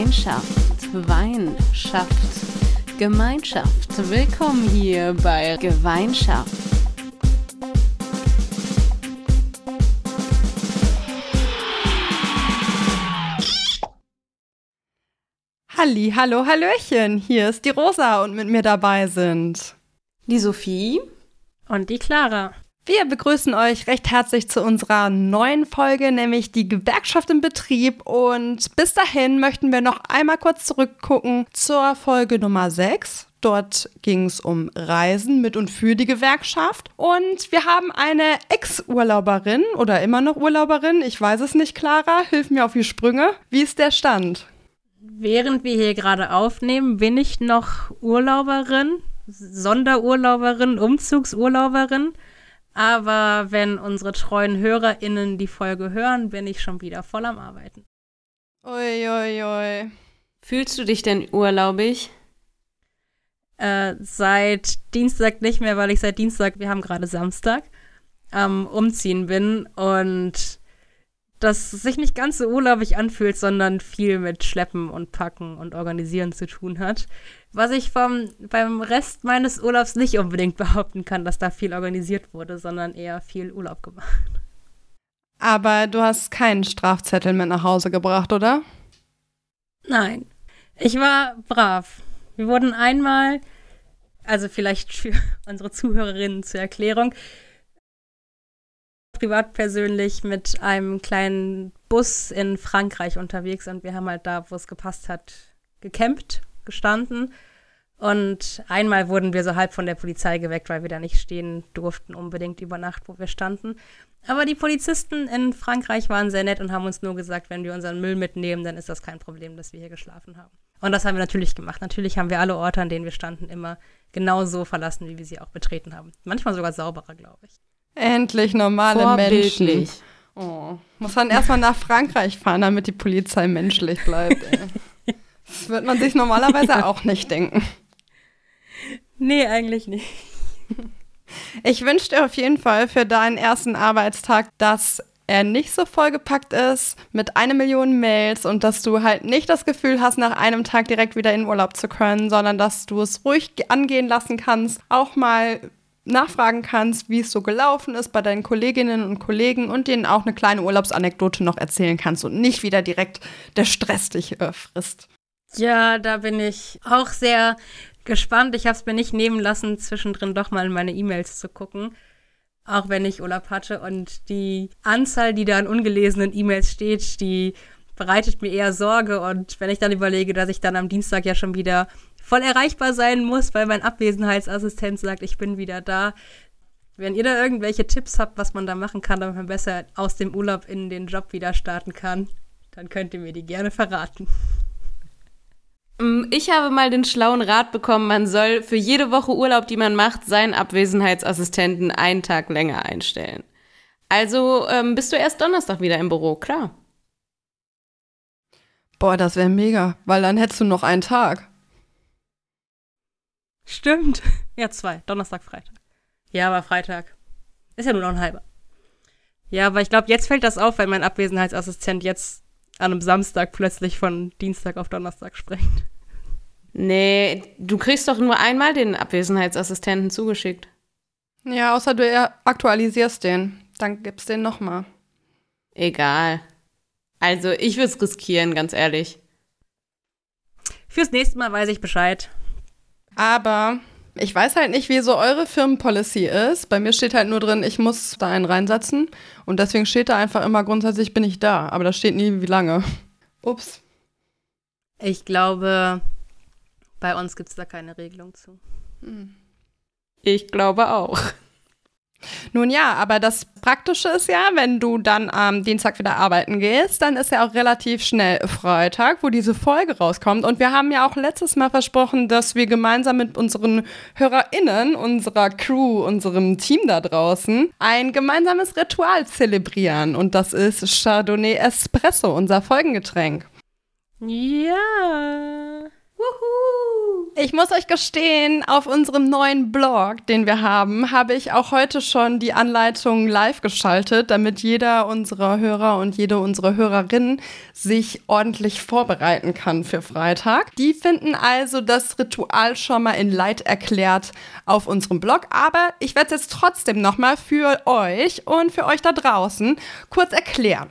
Gemeinschaft, Wein schafft Gemeinschaft. Willkommen hier bei Gemeinschaft. Halli, hallo, hallöchen. Hier ist die Rosa und mit mir dabei sind die Sophie und die Clara. Wir begrüßen euch recht herzlich zu unserer neuen Folge, nämlich die Gewerkschaft im Betrieb. Und bis dahin möchten wir noch einmal kurz zurückgucken zur Folge Nummer 6. Dort ging es um Reisen mit und für die Gewerkschaft. Und wir haben eine Ex-Urlauberin oder immer noch Urlauberin. Ich weiß es nicht, Clara. Hilf mir auf die Sprünge. Wie ist der Stand? Während wir hier gerade aufnehmen, bin ich noch Urlauberin, Sonderurlauberin, Umzugsurlauberin. Aber wenn unsere treuen HörerInnen die Folge hören, bin ich schon wieder voll am Arbeiten. Uiuiui. Ui, ui. Fühlst du dich denn urlaubig? Äh, seit Dienstag nicht mehr, weil ich seit Dienstag, wir haben gerade Samstag, am Umziehen bin und das sich nicht ganz so urlaubig anfühlt, sondern viel mit Schleppen und Packen und Organisieren zu tun hat. Was ich vom, beim Rest meines Urlaubs nicht unbedingt behaupten kann, dass da viel organisiert wurde, sondern eher viel Urlaub gemacht. Aber du hast keinen Strafzettel mit nach Hause gebracht, oder? Nein. Ich war brav. Wir wurden einmal, also vielleicht für unsere Zuhörerinnen zur Erklärung, privat persönlich mit einem kleinen Bus in Frankreich unterwegs und wir haben halt da, wo es gepasst hat, gecampt gestanden. Und einmal wurden wir so halb von der Polizei geweckt, weil wir da nicht stehen durften, unbedingt über Nacht, wo wir standen. Aber die Polizisten in Frankreich waren sehr nett und haben uns nur gesagt, wenn wir unseren Müll mitnehmen, dann ist das kein Problem, dass wir hier geschlafen haben. Und das haben wir natürlich gemacht. Natürlich haben wir alle Orte, an denen wir standen, immer genau so verlassen, wie wir sie auch betreten haben. Manchmal sogar sauberer, glaube ich. Endlich normale Menschen. Oh, muss dann erstmal nach Frankreich fahren, damit die Polizei menschlich bleibt. Ey. Das wird man sich normalerweise auch nicht denken. Nee, eigentlich nicht. Ich wünsche dir auf jeden Fall für deinen ersten Arbeitstag, dass er nicht so vollgepackt ist mit einer Million Mails und dass du halt nicht das Gefühl hast, nach einem Tag direkt wieder in Urlaub zu können, sondern dass du es ruhig angehen lassen kannst, auch mal nachfragen kannst, wie es so gelaufen ist bei deinen Kolleginnen und Kollegen und denen auch eine kleine Urlaubsanekdote noch erzählen kannst und nicht wieder direkt der Stress dich äh, frisst. Ja, da bin ich auch sehr gespannt. Ich habe es mir nicht nehmen lassen, zwischendrin doch mal in meine E-Mails zu gucken. Auch wenn ich Urlaub hatte. Und die Anzahl, die da an ungelesenen E-Mails steht, die bereitet mir eher Sorge. Und wenn ich dann überlege, dass ich dann am Dienstag ja schon wieder voll erreichbar sein muss, weil mein Abwesenheitsassistent sagt, ich bin wieder da. Wenn ihr da irgendwelche Tipps habt, was man da machen kann, damit man besser aus dem Urlaub in den Job wieder starten kann, dann könnt ihr mir die gerne verraten. Mm, ich habe mal den schlauen Rat bekommen, man soll für jede Woche Urlaub, die man macht, seinen Abwesenheitsassistenten einen Tag länger einstellen. Also ähm, bist du erst Donnerstag wieder im Büro, klar. Boah, das wäre mega, weil dann hättest du noch einen Tag. Stimmt. Ja, zwei. Donnerstag, Freitag. Ja, aber Freitag. Ist ja nur noch ein halber. Ja, aber ich glaube, jetzt fällt das auf, weil mein Abwesenheitsassistent jetzt an einem Samstag plötzlich von Dienstag auf Donnerstag springt. Nee, du kriegst doch nur einmal den Abwesenheitsassistenten zugeschickt. Ja, außer du aktualisierst den. Dann gibst den nochmal. Egal. Also, ich würde es riskieren, ganz ehrlich. Fürs nächste Mal weiß ich Bescheid. Aber ich weiß halt nicht, wie so eure Firmenpolicy ist. Bei mir steht halt nur drin, ich muss da einen reinsetzen. Und deswegen steht da einfach immer grundsätzlich, bin ich da. Aber da steht nie, wie lange. Ups. Ich glaube, bei uns gibt es da keine Regelung zu. Hm. Ich glaube auch. Nun ja, aber das Praktische ist ja, wenn du dann am Dienstag wieder arbeiten gehst, dann ist ja auch relativ schnell Freitag, wo diese Folge rauskommt. Und wir haben ja auch letztes Mal versprochen, dass wir gemeinsam mit unseren HörerInnen, unserer Crew, unserem Team da draußen, ein gemeinsames Ritual zelebrieren. Und das ist Chardonnay Espresso, unser Folgengetränk. Ja. Ich muss euch gestehen, auf unserem neuen Blog, den wir haben, habe ich auch heute schon die Anleitung live geschaltet, damit jeder unserer Hörer und jede unserer Hörerinnen sich ordentlich vorbereiten kann für Freitag. Die finden also das Ritual schon mal in Light erklärt auf unserem Blog, aber ich werde es jetzt trotzdem nochmal für euch und für euch da draußen kurz erklären.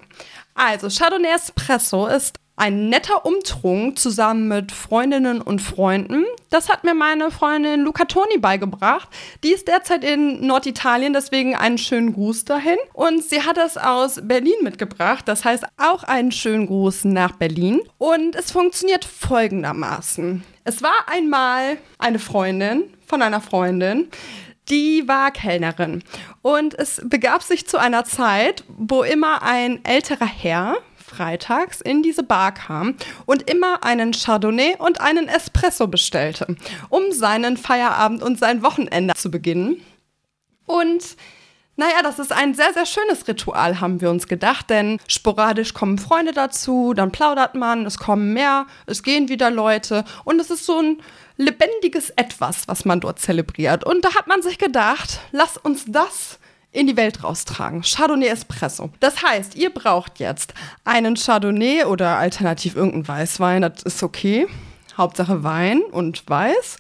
Also, Chardonnay Espresso ist ein netter Umtrunk zusammen mit Freundinnen und Freunden. Das hat mir meine Freundin Luca Toni beigebracht. Die ist derzeit in Norditalien, deswegen einen schönen Gruß dahin. Und sie hat es aus Berlin mitgebracht. Das heißt auch einen schönen Gruß nach Berlin. Und es funktioniert folgendermaßen. Es war einmal eine Freundin von einer Freundin, die war Kellnerin. Und es begab sich zu einer Zeit, wo immer ein älterer Herr freitags in diese Bar kam und immer einen Chardonnay und einen Espresso bestellte, um seinen Feierabend und sein Wochenende zu beginnen. Und naja, das ist ein sehr, sehr schönes Ritual, haben wir uns gedacht, denn sporadisch kommen Freunde dazu, dann plaudert man, es kommen mehr, es gehen wieder Leute und es ist so ein lebendiges Etwas, was man dort zelebriert. Und da hat man sich gedacht, lass uns das in die Welt raustragen. Chardonnay Espresso. Das heißt, ihr braucht jetzt einen Chardonnay oder alternativ irgendeinen Weißwein, das ist okay. Hauptsache Wein und Weiß.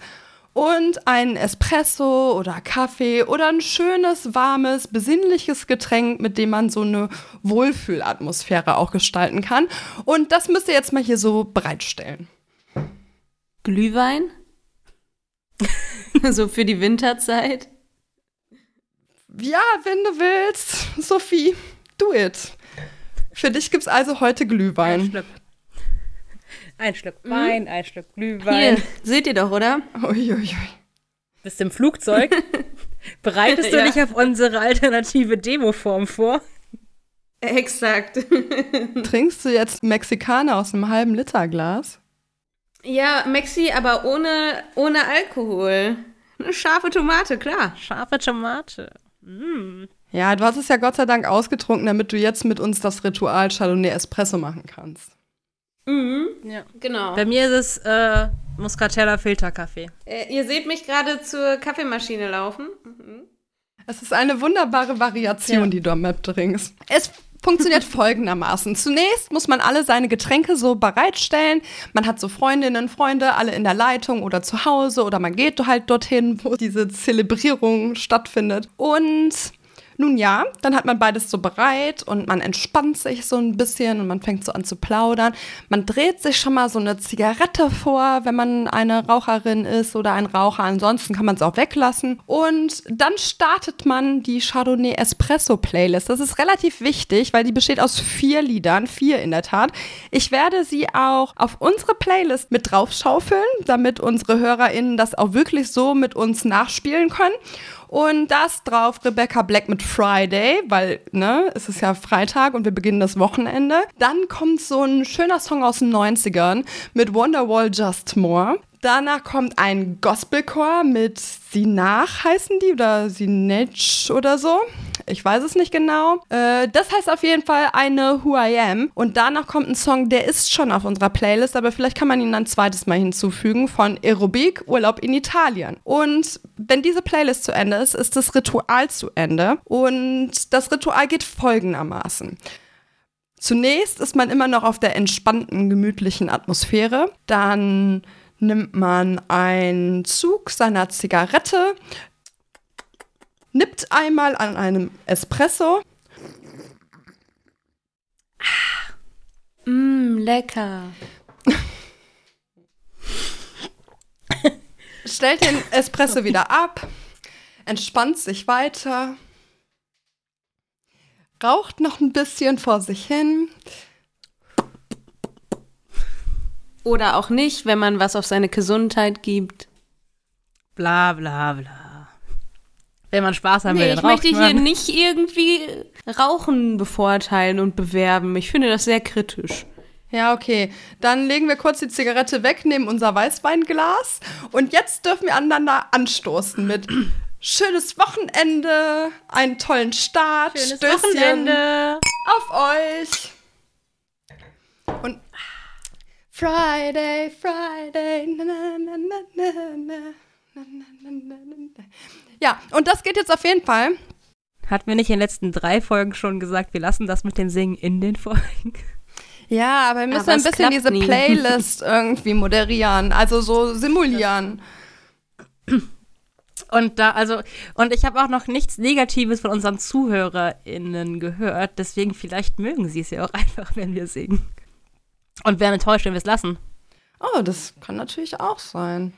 Und ein Espresso oder Kaffee oder ein schönes, warmes, besinnliches Getränk, mit dem man so eine Wohlfühlatmosphäre auch gestalten kann. Und das müsst ihr jetzt mal hier so bereitstellen. Glühwein? so für die Winterzeit? Ja, wenn du willst, Sophie, do it. Für dich gibt's also heute Glühwein. Ein Schluck. Ein Schluck Wein, ein Schluck Glühwein. Hier, seht ihr doch, oder? Uiuiui. Bist im Flugzeug? Bereitest du Ja. dich auf unsere alternative Demoform vor? Exakt. Trinkst du jetzt Mexikaner aus einem halben Liter Glas? ja, Maxi, aber ohne, ohne Alkohol. Eine scharfe Tomate, klar. Scharfe Tomate. Mm. Ja, du hast es ja Gott sei Dank ausgetrunken, damit du jetzt mit uns das Ritual Chardonnay Espresso machen kannst. Mhm, Ja. genau. Bei mir ist es äh, Muscatella Filterkaffee. Äh, ihr seht mich gerade zur Kaffeemaschine laufen. Mhm. Es ist eine wunderbare Variation, Ja. die du am Map trinkst. Es funktioniert folgendermaßen. Zunächst muss man alle seine Getränke so bereitstellen. Man hat so Freundinnen, Freunde, alle in der Leitung oder zu Hause oder man geht halt dorthin, wo diese Zelebrierung stattfindet. Und nun ja, dann hat man beides so bereit und man entspannt sich so ein bisschen und man fängt so an zu plaudern. Man dreht sich schon mal so eine Zigarette vor, wenn man eine Raucherin ist oder ein Raucher. Ansonsten kann man es auch weglassen. Und dann startet man die Chardonnay Espresso Playlist. Das ist relativ wichtig, weil die besteht aus vier Liedern, vier in der Tat. Ich werde sie auch auf unsere Playlist mit draufschaufeln, damit unsere HörerInnen das auch wirklich so mit uns nachspielen können. Und das drauf Rebecca Black mit Friday, weil, ne, es ist ja Freitag und wir beginnen das Wochenende. Dann kommt so ein schöner Song aus den 90ern mit Wonderwall Just More. Danach kommt ein Gospelchor mit Sinach heißen die oder Sinech oder so. Ich weiß es nicht genau. Äh, das heißt auf jeden Fall eine Who I Am. Und danach kommt ein Song, der ist schon auf unserer Playlist, aber vielleicht kann man ihn ein zweites Mal hinzufügen von Aerobic, Urlaub in Italien. Und wenn diese Playlist zu Ende ist, ist das Ritual zu Ende. Und das Ritual geht folgendermaßen. Zunächst ist man immer noch auf der entspannten, gemütlichen Atmosphäre. Dann nimmt man einen Zug seiner Zigarette, nippt einmal an einem Espresso, Mm, lecker. stellt den Espresso wieder ab, entspannt sich weiter, raucht noch ein bisschen vor sich hin. Oder auch nicht, wenn man was auf seine Gesundheit gibt. Bla bla bla. Wenn man Spaß haben will, Nee, dann ich möchte hier man. nicht irgendwie Rauchen bevorteilen und bewerben. Ich finde das sehr kritisch. Ja, okay. Dann legen wir kurz die Zigarette weg, nehmen unser Weißweinglas und jetzt dürfen wir aneinander anstoßen mit schönes Wochenende, einen tollen Start, Schönes Stößchen Wochenende. auf euch. Und Friday, Friday. Na, na, na, na, na, na, na, na, na. Ja, und das geht jetzt auf jeden Fall. Hatten wir nicht in den letzten drei Folgen schon gesagt, wir lassen das mit dem Singen in den Folgen? Ja, aber wir müssen Aber ein bisschen diese nie. Playlist irgendwie moderieren, also so simulieren. Und da, also, und ich habe auch noch nichts Negatives von unseren ZuhörerInnen gehört, deswegen vielleicht mögen sie es ja auch einfach, wenn wir singen. Und wären enttäuscht, wenn wir es lassen. Oh, das kann natürlich auch sein.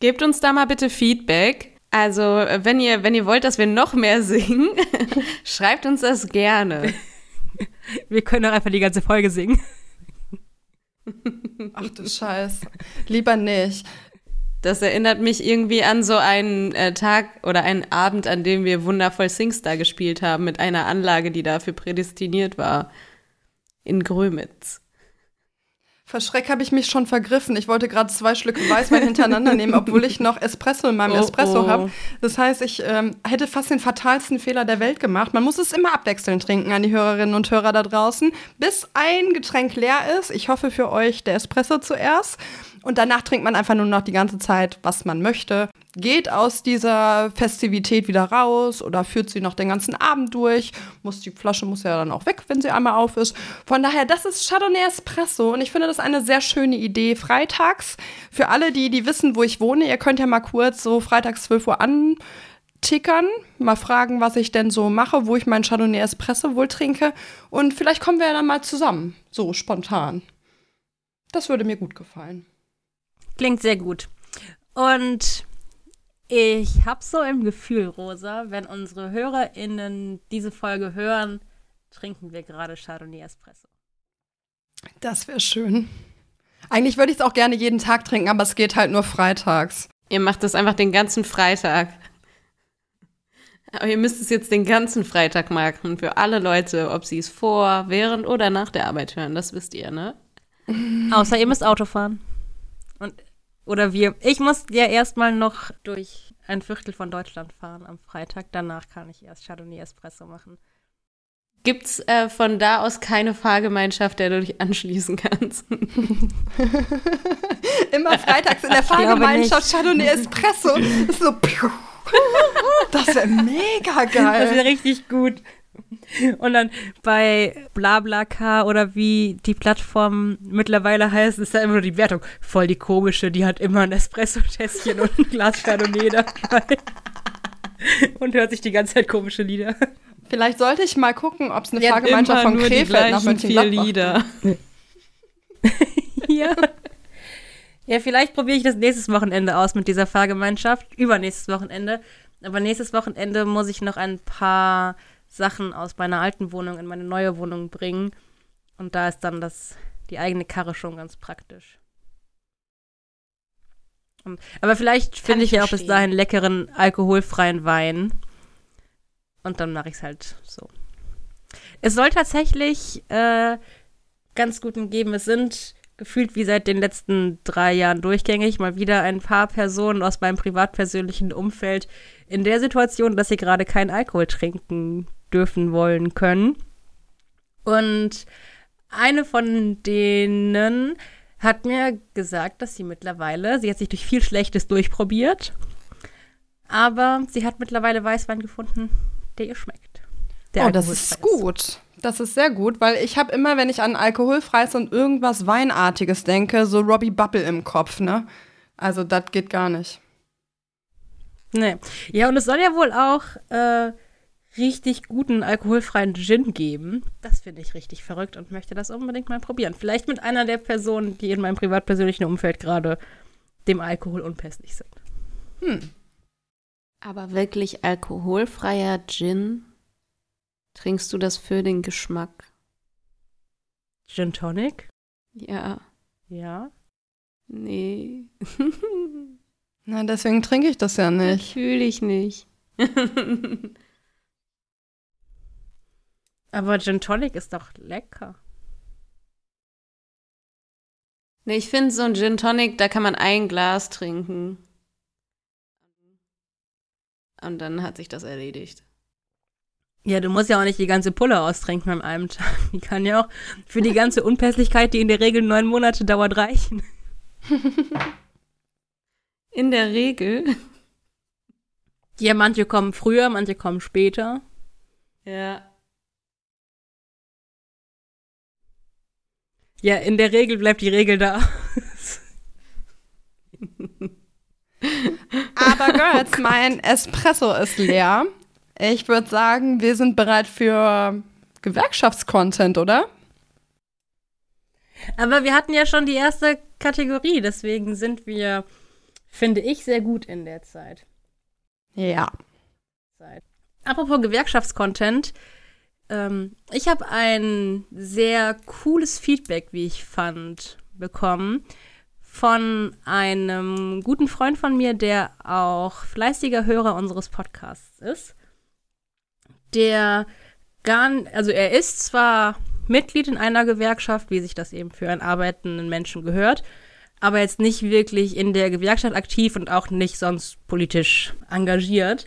Gebt uns da mal bitte Feedback. Also, äh, wenn ihr, wenn ihr wollt, dass wir noch mehr singen, schreibt uns das gerne. Wir können auch einfach die ganze Folge singen. Ach du Scheiß. Lieber nicht. Das erinnert mich irgendwie an so einen äh, Tag oder einen Abend, an dem wir wundervoll Singstar gespielt haben mit einer Anlage, die dafür prädestiniert war. In Grömitz. Verschreck habe ich mich schon vergriffen. Ich wollte gerade zwei Schlücke Weißwein hintereinander nehmen, obwohl ich noch Espresso in meinem Oh, Espresso oh. habe. Das heißt, ich ähm, hätte fast den fatalsten Fehler der Welt gemacht. Man muss es immer abwechselnd trinken an die Hörerinnen und Hörer da draußen, bis ein Getränk leer ist. Ich hoffe für euch der Espresso zuerst. Und danach trinkt man einfach nur noch die ganze Zeit, was man möchte. Geht aus dieser Festivität wieder raus oder führt sie noch den ganzen Abend durch. Muss die Flasche muss ja dann auch weg, wenn sie einmal auf ist. Von daher, das ist Chardonnay Espresso und ich finde das eine sehr schöne Idee. Freitags für alle, die die wissen, wo ich wohne, ihr könnt ja mal kurz so freitags 12 Uhr antickern, mal fragen, was ich denn so mache, wo ich meinen Chardonnay Espresso wohl trinke und vielleicht kommen wir ja dann mal zusammen, so spontan. Das würde mir gut gefallen. Klingt sehr gut. Und ich habe so im Gefühl, Rosa, wenn unsere HörerInnen diese Folge hören, trinken wir gerade Chardonnay Espresso. Das wäre schön. Eigentlich würde ich es auch gerne jeden Tag trinken, aber es geht halt nur freitags. Ihr macht das einfach den ganzen Freitag. Aber ihr müsst es jetzt den ganzen Freitag machen für alle Leute, ob sie es vor, während oder nach der Arbeit hören. Das wisst ihr, ne? Außer ihr müsst Auto fahren. Und, oder wir. Ich muss ja erstmal noch durch ein Viertel von Deutschland fahren am Freitag. Danach kann ich erst Chardonnay Espresso machen. Gibt's äh, von da aus keine Fahrgemeinschaft, der du dich anschließen kannst? Immer freitags in der Fahrgemeinschaft Chardonnay Espresso. Das ist so. Das wäre mega Das geil. wäre richtig gut. Und dann bei BlaBlaCar oder wie die Plattform mittlerweile heißt, ist da immer nur die Wertung. Voll die komische, die hat immer ein Espresso-Tässchen und ein Glas Chardonnay dabei. Und hört sich die ganze Zeit komische Lieder. Vielleicht sollte ich mal gucken, ob es eine Die Fahrgemeinschaft von nur die Krefeld nach gleichen vier Mönchengladbach Lieder. Ja. Ja, vielleicht probiere ich das nächstes Wochenende aus mit dieser Fahrgemeinschaft. Übernächstes Wochenende. Aber nächstes Wochenende muss ich noch ein paar Sachen aus meiner alten Wohnung in meine neue Wohnung bringen. Und da ist dann das, die eigene Karre schon ganz praktisch. Und, aber vielleicht finde ich ich ja auch bis dahin leckeren alkoholfreien Wein. Und dann mache ich es halt so. Es soll tatsächlich äh, ganz guten geben. Es sind gefühlt wie seit den letzten drei Jahren durchgängig mal wieder ein paar Personen aus meinem privatpersönlichen Umfeld in der Situation, dass sie gerade keinen Alkohol trinken dürfen wollen können. Und eine von denen hat mir gesagt, dass sie mittlerweile, sie hat sich durch viel Schlechtes durchprobiert, aber sie hat mittlerweile Weißwein gefunden, der ihr schmeckt. Der Oh, das ist gut. Das ist sehr gut, weil ich habe immer, wenn ich an alkoholfreies und irgendwas Weinartiges denke, so Robbie Bubble im Kopf, ne? Also das geht gar nicht. Nee. Ja, und es soll ja wohl auch äh, richtig guten alkoholfreien Gin geben. Das finde ich richtig verrückt und möchte das unbedingt mal probieren. Vielleicht mit einer der Personen, die in meinem privatpersönlichen Umfeld gerade dem Alkohol unpässlich sind. Hm. Aber wirklich alkoholfreier Gin? Trinkst du das für den Geschmack? Gin Tonic? Ja. Ja. Nee. Na, deswegen trinke ich das ja nicht. Fühle ich nicht. Aber Gin Tonic ist doch lecker. nee, ich finde so ein Gin Tonic, da kann man ein Glas trinken. Und dann hat sich das erledigt. Ja, du musst ja auch nicht die ganze Pulle austrinken an einem Tag. Die kann ja auch für die ganze Unpässlichkeit, die in der Regel neun Monate dauert, reichen. In der Regel. Ja, manche kommen früher, manche kommen später. Ja. Ja, in der Regel bleibt die Regel da. Aber Girls, mein Espresso ist leer. Ich würde sagen, wir sind bereit für Gewerkschaftscontent, oder? Aber wir hatten ja schon die erste Kategorie, deswegen sind wir, finde ich, sehr gut in der Zeit. Ja. Apropos Gewerkschaftscontent, ähm, ich habe ein sehr cooles Feedback, wie ich fand, bekommen von einem guten Freund von mir, der auch fleißiger Hörer unseres Podcasts ist. Der gar, also er ist zwar Mitglied in einer Gewerkschaft, wie sich das eben für einen arbeitenden Menschen gehört, aber jetzt nicht wirklich in der Gewerkschaft aktiv und auch nicht sonst politisch engagiert.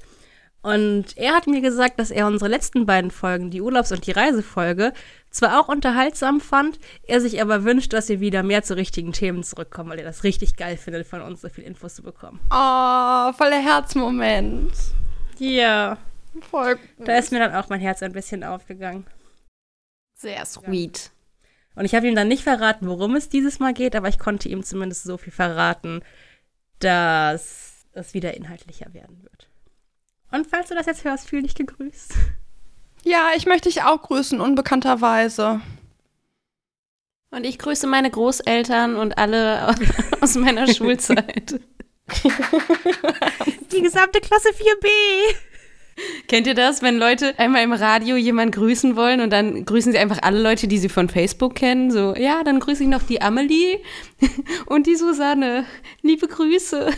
Und er hat mir gesagt, dass er unsere letzten beiden Folgen, die Urlaubs- und die Reisefolge, zwar auch unterhaltsam fand, er sich aber wünscht, dass wir wieder mehr zu richtigen Themen zurückkommen, weil er das richtig geil findet, von uns so viel Infos zu bekommen. Oh, voller Herzmoment. Ja. Voll gut. Da ist mir dann auch mein Herz ein bisschen aufgegangen. Sehr sweet. Und ich habe ihm dann nicht verraten, worum es dieses Mal geht, aber ich konnte ihm zumindest so viel verraten, dass es wieder inhaltlicher werden wird. Und falls du das jetzt hörst, fühl dich gegrüßt. Ja, ich möchte dich auch grüßen, unbekannterweise. Und ich grüße meine Großeltern und alle aus meiner Schulzeit. Die gesamte Klasse 4b. Kennt ihr das, wenn Leute einmal im Radio jemand grüßen wollen und dann grüßen sie einfach alle Leute, die sie von Facebook kennen? So, ja, dann grüße ich noch die Amelie und die Susanne. Liebe Grüße.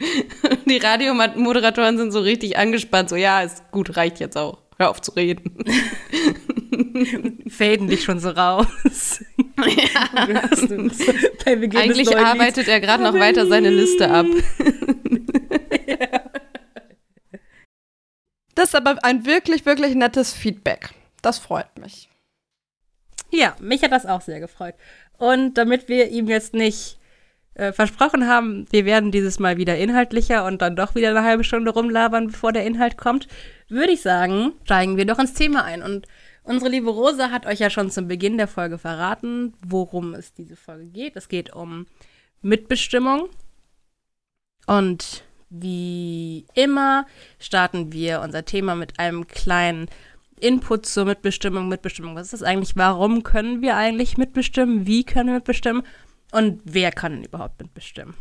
Die Radiomoderatoren sind so richtig angespannt, so, ja, ist gut, reicht jetzt auch. Hör auf zu reden. Faden dich schon so raus. Ja. Eigentlich arbeitet er gerade noch weiter seine Liste ab. Das ist aber ein wirklich, wirklich nettes Feedback. Das freut mich. Ja, mich hat das auch sehr gefreut. Und damit wir ihm jetzt nicht äh, versprochen haben, wir werden dieses Mal wieder inhaltlicher und dann doch wieder eine halbe Stunde rumlabern, bevor der Inhalt kommt, würde ich sagen, steigen wir doch ins Thema ein. Und unsere liebe Rosa hat euch ja schon zum Beginn der Folge verraten, worum es diese Folge geht. Es geht um Mitbestimmung. Und wie immer starten wir unser Thema mit einem kleinen Input zur Mitbestimmung. Mitbestimmung, was ist das eigentlich? Warum können wir eigentlich mitbestimmen? Wie können wir mitbestimmen? Und wer kann denn überhaupt mitbestimmen?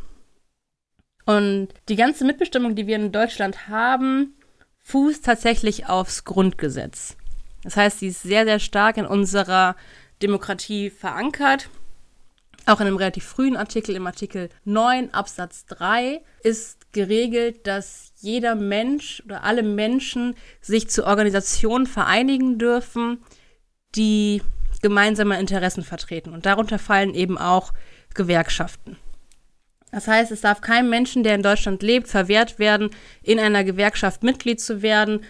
Und die ganze Mitbestimmung, die wir in Deutschland haben, fußt tatsächlich aufs Grundgesetz. Das heißt, sie ist sehr, sehr stark in unserer Demokratie verankert. Auch in einem relativ frühen Artikel, im Artikel 9 Absatz 3, ist geregelt, dass jeder Mensch oder alle Menschen sich zu Organisationen vereinigen dürfen, die gemeinsame Interessen vertreten. Und darunter fallen eben auch Gewerkschaften. Das heißt, es darf keinem Menschen, der in Deutschland lebt, verwehrt werden, in einer Gewerkschaft Mitglied zu werden,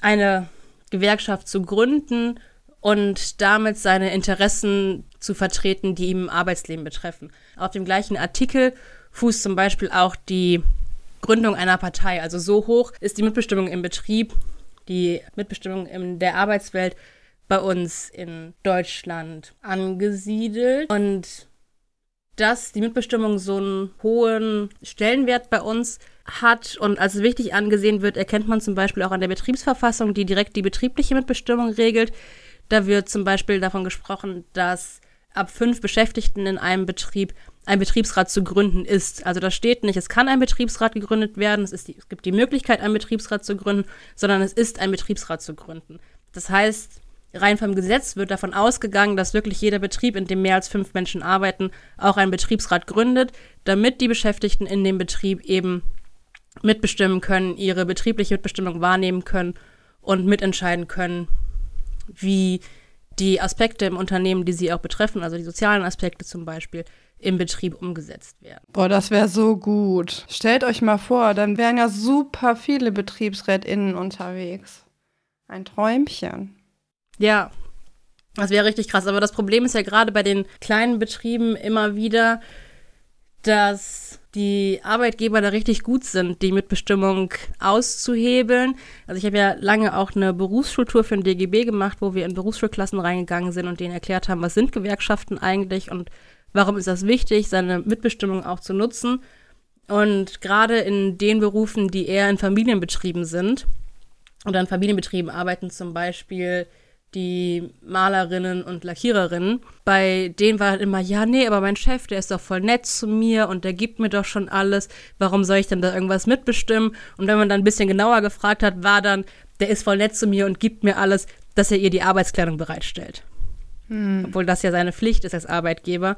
eine Gewerkschaft zu gründen und damit seine Interessen zu vertreten, die ihm im Arbeitsleben betreffen. Auf dem gleichen Artikel fußt zum Beispiel auch die Gründung einer Partei. Also so hoch ist die Mitbestimmung im Betrieb, die Mitbestimmung in der Arbeitswelt bei uns in Deutschland angesiedelt. Und dass die Mitbestimmung so einen hohen Stellenwert bei uns hat und als wichtig angesehen wird, erkennt man zum Beispiel auch an der Betriebsverfassung, die direkt die betriebliche Mitbestimmung regelt. Da wird zum Beispiel davon gesprochen, dass ab fünf Beschäftigten in einem Betrieb ein Betriebsrat zu gründen ist. Also da steht nicht, es kann ein Betriebsrat gegründet werden, es, die, es gibt die Möglichkeit, einen Betriebsrat zu gründen, sondern es ist ein Betriebsrat zu gründen. Das heißt, rein vom Gesetz wird davon ausgegangen, dass wirklich jeder Betrieb, in dem mehr als fünf Menschen arbeiten, auch einen Betriebsrat gründet, damit die Beschäftigten in dem Betrieb eben mitbestimmen können, ihre betriebliche Mitbestimmung wahrnehmen können und mitentscheiden können, wie die Aspekte im Unternehmen, die sie auch betreffen, also die sozialen Aspekte zum Beispiel, im Betrieb umgesetzt werden. Boah, das wäre so gut. Stellt euch mal vor, dann wären ja super viele BetriebsrätInnen unterwegs. Ein Träumchen. Ja, das wäre richtig krass. Aber das Problem ist ja gerade bei den kleinen Betrieben immer wieder, dass die Arbeitgeber da richtig gut sind, die Mitbestimmung auszuhebeln. Also ich habe ja lange auch eine Berufsschultour für den DGB gemacht, wo wir in Berufsschulklassen reingegangen sind und denen erklärt haben, was sind Gewerkschaften eigentlich und warum ist das wichtig, seine Mitbestimmung auch zu nutzen. Und gerade in den Berufen, die eher in Familienbetrieben sind oder in Familienbetrieben arbeiten, zum Beispiel die Malerinnen und Lackiererinnen, bei denen war halt immer, ja, nee, aber mein Chef, der ist doch voll nett zu mir und der gibt mir doch schon alles. Warum soll ich denn da irgendwas mitbestimmen? Und wenn man dann ein bisschen genauer gefragt hat, war dann, der ist voll nett zu mir und gibt mir alles, dass er ihr die Arbeitskleidung bereitstellt. Hm. Obwohl das ja seine Pflicht ist als Arbeitgeber.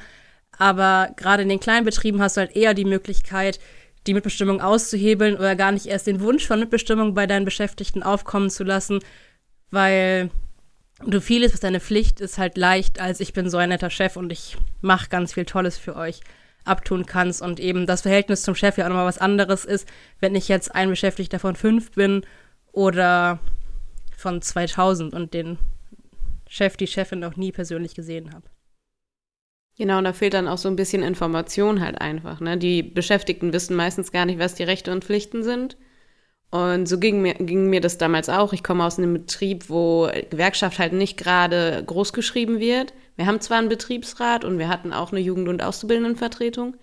Aber gerade in den kleinen Betrieben hast du halt eher die Möglichkeit, die Mitbestimmung auszuhebeln oder gar nicht erst den Wunsch von Mitbestimmung bei deinen Beschäftigten aufkommen zu lassen, weil du vieles, was deine Pflicht ist, halt leicht, als ich bin so ein netter Chef und ich mache ganz viel Tolles für euch abtun kannst und eben das Verhältnis zum Chef ja auch nochmal was anderes ist, wenn ich jetzt ein Beschäftigter von fünf bin oder von 2000 und den Chef, die Chefin noch nie persönlich gesehen habe. Genau, und da fehlt dann auch so ein bisschen Information halt einfach. Ne? Die Beschäftigten wissen meistens gar nicht, was die Rechte und Pflichten sind. Und so ging mir, ging mir das damals auch. Ich komme aus einem Betrieb, wo Gewerkschaft halt nicht gerade groß geschrieben wird. Wir haben zwar einen Betriebsrat und wir hatten auch eine Jugend- und Auszubildendenvertretung,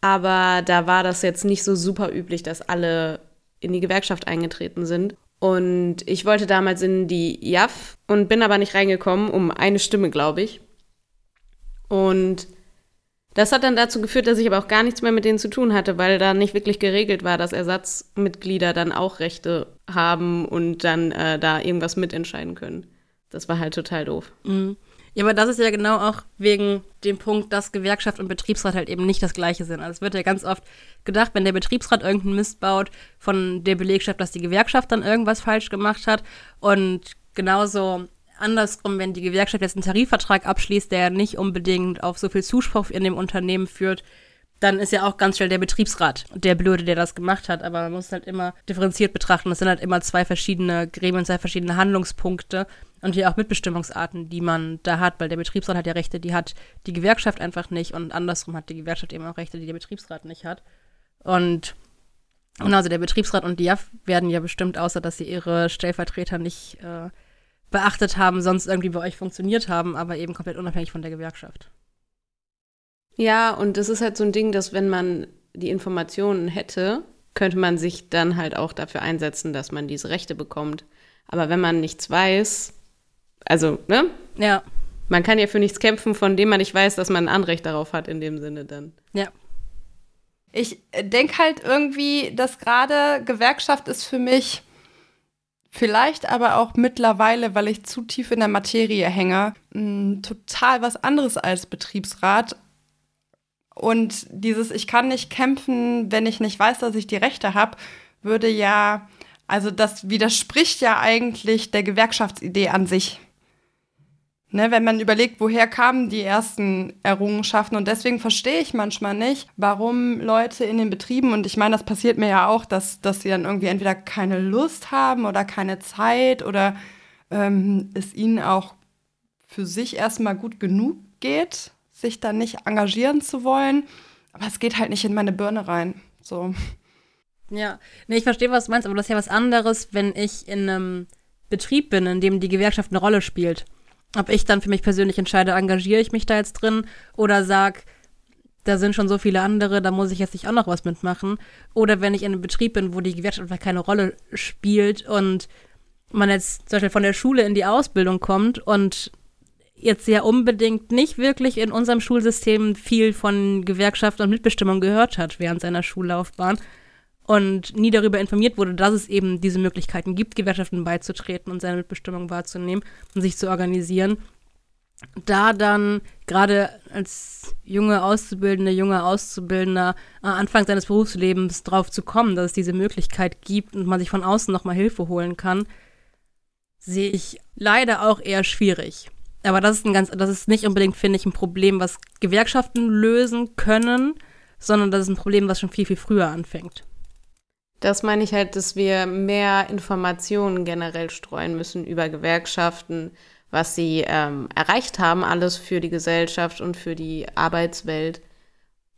aber da war das jetzt nicht so super üblich, dass alle in die Gewerkschaft eingetreten sind. Und ich wollte damals in die JAF und bin aber nicht reingekommen, um eine Stimme, glaube ich. Und das hat dann dazu geführt, dass ich aber auch gar nichts mehr mit denen zu tun hatte, weil da nicht wirklich geregelt war, dass Ersatzmitglieder dann auch Rechte haben und dann äh, da irgendwas mitentscheiden können. Das war halt total doof. Mhm. Ja, aber das ist ja genau auch wegen dem Punkt, dass Gewerkschaft und Betriebsrat halt eben nicht das Gleiche sind. Also es wird ja ganz oft gedacht, wenn der Betriebsrat irgendeinen Mist baut von der Belegschaft, dass die Gewerkschaft dann irgendwas falsch gemacht hat. Und genauso andersrum, wenn die Gewerkschaft jetzt einen Tarifvertrag abschließt, der nicht unbedingt auf so viel Zuspruch in dem Unternehmen führt, dann ist ja auch ganz schnell der Betriebsrat der Blöde, der das gemacht hat. Aber man muss halt immer differenziert betrachten. Das sind halt immer zwei verschiedene Gremien, zwei verschiedene Handlungspunkte und hier auch Mitbestimmungsarten, die man da hat, weil der Betriebsrat hat ja Rechte, die hat die Gewerkschaft einfach nicht und andersrum hat die Gewerkschaft eben auch Rechte, die der Betriebsrat nicht hat. Und und also der Betriebsrat und die JAF werden ja bestimmt, außer dass sie ihre Stellvertreter nicht äh, beachtet haben, sonst irgendwie bei euch funktioniert haben, aber eben komplett unabhängig von der Gewerkschaft. Ja, und das ist halt so ein Ding, dass wenn man die Informationen hätte, könnte man sich dann halt auch dafür einsetzen, dass man diese Rechte bekommt. Aber wenn man nichts weiß, also, ne? Ja. Man kann ja für nichts kämpfen, von dem man nicht weiß, dass man ein Anrecht darauf hat, in dem Sinne dann. Ja. Ich denke halt irgendwie, dass gerade Gewerkschaft ist für mich Vielleicht aber auch mittlerweile, weil ich zu tief in der Materie hänge, mm, total was anderes als Betriebsrat. Und dieses Ich kann nicht kämpfen, wenn ich nicht weiß, dass ich die Rechte habe, würde ja, also das widerspricht ja eigentlich der Gewerkschaftsidee an sich. Ne, wenn man überlegt, woher kamen die ersten Errungenschaften. Und deswegen verstehe ich manchmal nicht, warum Leute in den Betrieben, und ich meine, das passiert mir ja auch, dass, dass sie dann irgendwie entweder keine Lust haben oder keine Zeit oder ähm, es ihnen auch für sich erstmal gut genug geht, sich dann nicht engagieren zu wollen. Aber es geht halt nicht in meine Birne rein. So. Ja, nee, ich verstehe, was du meinst, aber das ist ja was anderes, wenn ich in einem Betrieb bin, in dem die Gewerkschaft eine Rolle spielt ob ich dann für mich persönlich entscheide, engagiere ich mich da jetzt drin oder sag, da sind schon so viele andere, da muss ich jetzt nicht auch noch was mitmachen. Oder wenn ich in einem Betrieb bin, wo die Gewerkschaft einfach keine Rolle spielt und man jetzt zum Beispiel von der Schule in die Ausbildung kommt und jetzt ja unbedingt nicht wirklich in unserem Schulsystem viel von Gewerkschaft und Mitbestimmung gehört hat während seiner Schullaufbahn und nie darüber informiert wurde, dass es eben diese Möglichkeiten gibt, Gewerkschaften beizutreten und seine Mitbestimmung wahrzunehmen und sich zu organisieren. Da dann gerade als junge Auszubildende, junger Auszubildender am Anfang seines Berufslebens drauf zu kommen, dass es diese Möglichkeit gibt und man sich von außen nochmal Hilfe holen kann, sehe ich leider auch eher schwierig. Aber das ist ein ganz, das ist nicht unbedingt, finde ich, ein Problem, was Gewerkschaften lösen können, sondern das ist ein Problem, was schon viel, viel früher anfängt. Das meine ich halt, dass wir mehr Informationen generell streuen müssen über Gewerkschaften, was sie ähm, erreicht haben, alles für die Gesellschaft und für die Arbeitswelt.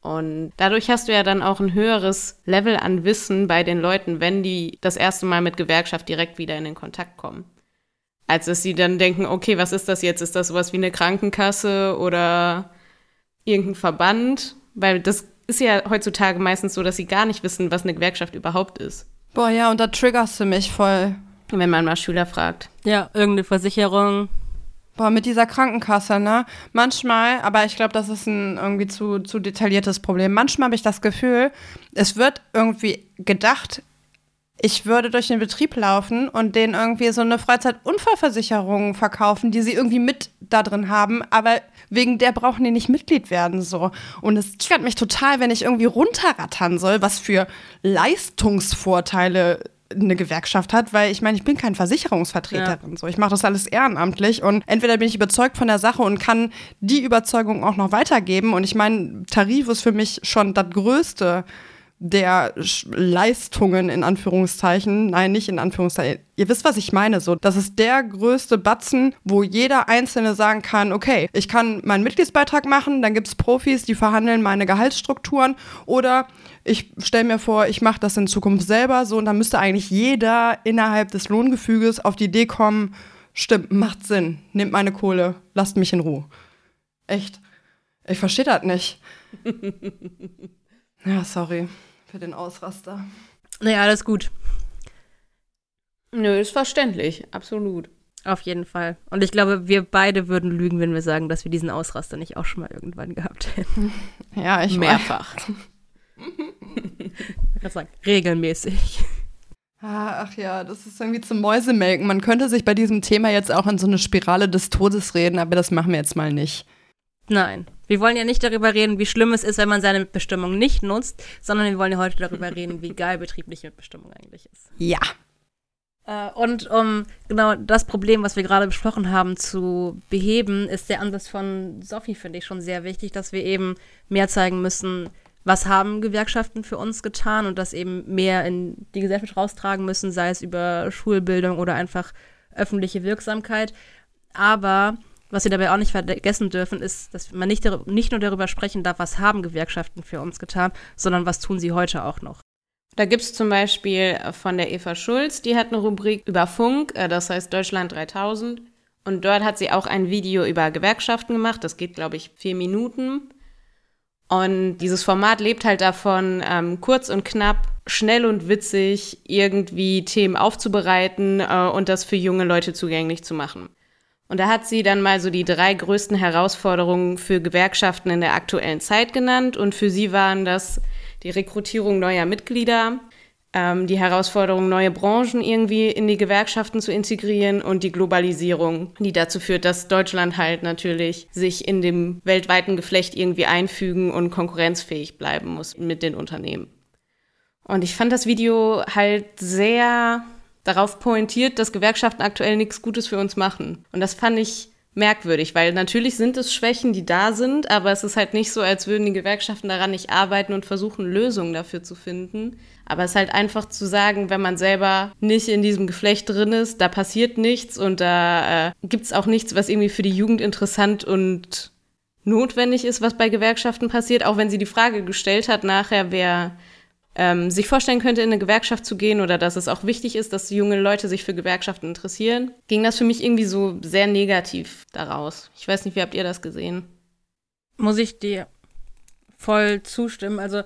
Und dadurch hast du ja dann auch ein höheres Level an Wissen bei den Leuten, wenn die das erste Mal mit Gewerkschaft direkt wieder in den Kontakt kommen. Als dass sie dann denken, okay, was ist das jetzt? Ist das sowas wie eine Krankenkasse oder irgendein Verband? Weil das ist ja heutzutage meistens so, dass sie gar nicht wissen, was eine Gewerkschaft überhaupt ist. Boah, ja, und da triggerst du mich voll. Wenn man mal Schüler fragt. Ja, irgendeine Versicherung. Boah, mit dieser Krankenkasse, ne? Manchmal, aber ich glaube, das ist ein irgendwie zu, zu detailliertes Problem. Manchmal habe ich das Gefühl, es wird irgendwie gedacht, ich würde durch den Betrieb laufen und denen irgendwie so eine Freizeitunfallversicherung verkaufen, die sie irgendwie mit da drin haben, aber wegen der brauchen die nicht Mitglied werden so. Und es triggert mich total, wenn ich irgendwie runterrattern soll, was für Leistungsvorteile eine Gewerkschaft hat, weil ich meine, ich bin kein Versicherungsvertreterin. Ja. So, ich mache das alles ehrenamtlich und entweder bin ich überzeugt von der Sache und kann die Überzeugung auch noch weitergeben. Und ich meine, Tarif ist für mich schon das Größte der Leistungen in Anführungszeichen, nein, nicht in Anführungszeichen, ihr wisst, was ich meine, so, das ist der größte Batzen, wo jeder Einzelne sagen kann, okay, ich kann meinen Mitgliedsbeitrag machen, dann gibt es Profis, die verhandeln meine Gehaltsstrukturen oder ich stelle mir vor, ich mache das in Zukunft selber so und dann müsste eigentlich jeder innerhalb des Lohngefüges auf die Idee kommen, stimmt, macht Sinn, nehmt meine Kohle, lasst mich in Ruhe. Echt. Ich verstehe das nicht. ja, sorry für den Ausraster. Naja, alles gut. Nö, ist verständlich, absolut. Auf jeden Fall. Und ich glaube, wir beide würden lügen, wenn wir sagen, dass wir diesen Ausraster nicht auch schon mal irgendwann gehabt hätten. Ja, ich mehrfach. ich kann sagen, regelmäßig. Ah, ach ja, das ist irgendwie zum Mäusemelken. Man könnte sich bei diesem Thema jetzt auch in so eine Spirale des Todes reden, aber das machen wir jetzt mal nicht. Nein. Wir wollen ja nicht darüber reden, wie schlimm es ist, wenn man seine Mitbestimmung nicht nutzt, sondern wir wollen ja heute darüber reden, wie geil betriebliche Mitbestimmung eigentlich ist. Ja. Äh, und um genau das Problem, was wir gerade besprochen haben, zu beheben, ist der Ansatz von Sophie, finde ich, schon sehr wichtig, dass wir eben mehr zeigen müssen, was haben Gewerkschaften für uns getan und das eben mehr in die Gesellschaft raustragen müssen, sei es über Schulbildung oder einfach öffentliche Wirksamkeit. Aber was wir dabei auch nicht vergessen dürfen, ist, dass man nicht, nicht nur darüber sprechen darf, was haben Gewerkschaften für uns getan, sondern was tun sie heute auch noch. Da gibt es zum Beispiel von der Eva Schulz, die hat eine Rubrik über Funk, äh, das heißt Deutschland 3000. Und dort hat sie auch ein Video über Gewerkschaften gemacht. Das geht, glaube ich, vier Minuten. Und dieses Format lebt halt davon, ähm, kurz und knapp, schnell und witzig irgendwie Themen aufzubereiten äh, und das für junge Leute zugänglich zu machen. Und da hat sie dann mal so die drei größten Herausforderungen für Gewerkschaften in der aktuellen Zeit genannt. Und für sie waren das die Rekrutierung neuer Mitglieder, ähm, die Herausforderung, neue Branchen irgendwie in die Gewerkschaften zu integrieren und die Globalisierung, die dazu führt, dass Deutschland halt natürlich sich in dem weltweiten Geflecht irgendwie einfügen und konkurrenzfähig bleiben muss mit den Unternehmen. Und ich fand das Video halt sehr darauf pointiert, dass Gewerkschaften aktuell nichts Gutes für uns machen. Und das fand ich merkwürdig, weil natürlich sind es Schwächen, die da sind, aber es ist halt nicht so, als würden die Gewerkschaften daran nicht arbeiten und versuchen, Lösungen dafür zu finden. Aber es ist halt einfach zu sagen, wenn man selber nicht in diesem Geflecht drin ist, da passiert nichts und da äh, gibt es auch nichts, was irgendwie für die Jugend interessant und notwendig ist, was bei Gewerkschaften passiert, auch wenn sie die Frage gestellt hat nachher, wer ähm, sich vorstellen könnte, in eine Gewerkschaft zu gehen oder dass es auch wichtig ist, dass junge Leute sich für Gewerkschaften interessieren, ging das für mich irgendwie so sehr negativ daraus. Ich weiß nicht, wie habt ihr das gesehen? Muss ich dir voll zustimmen. Also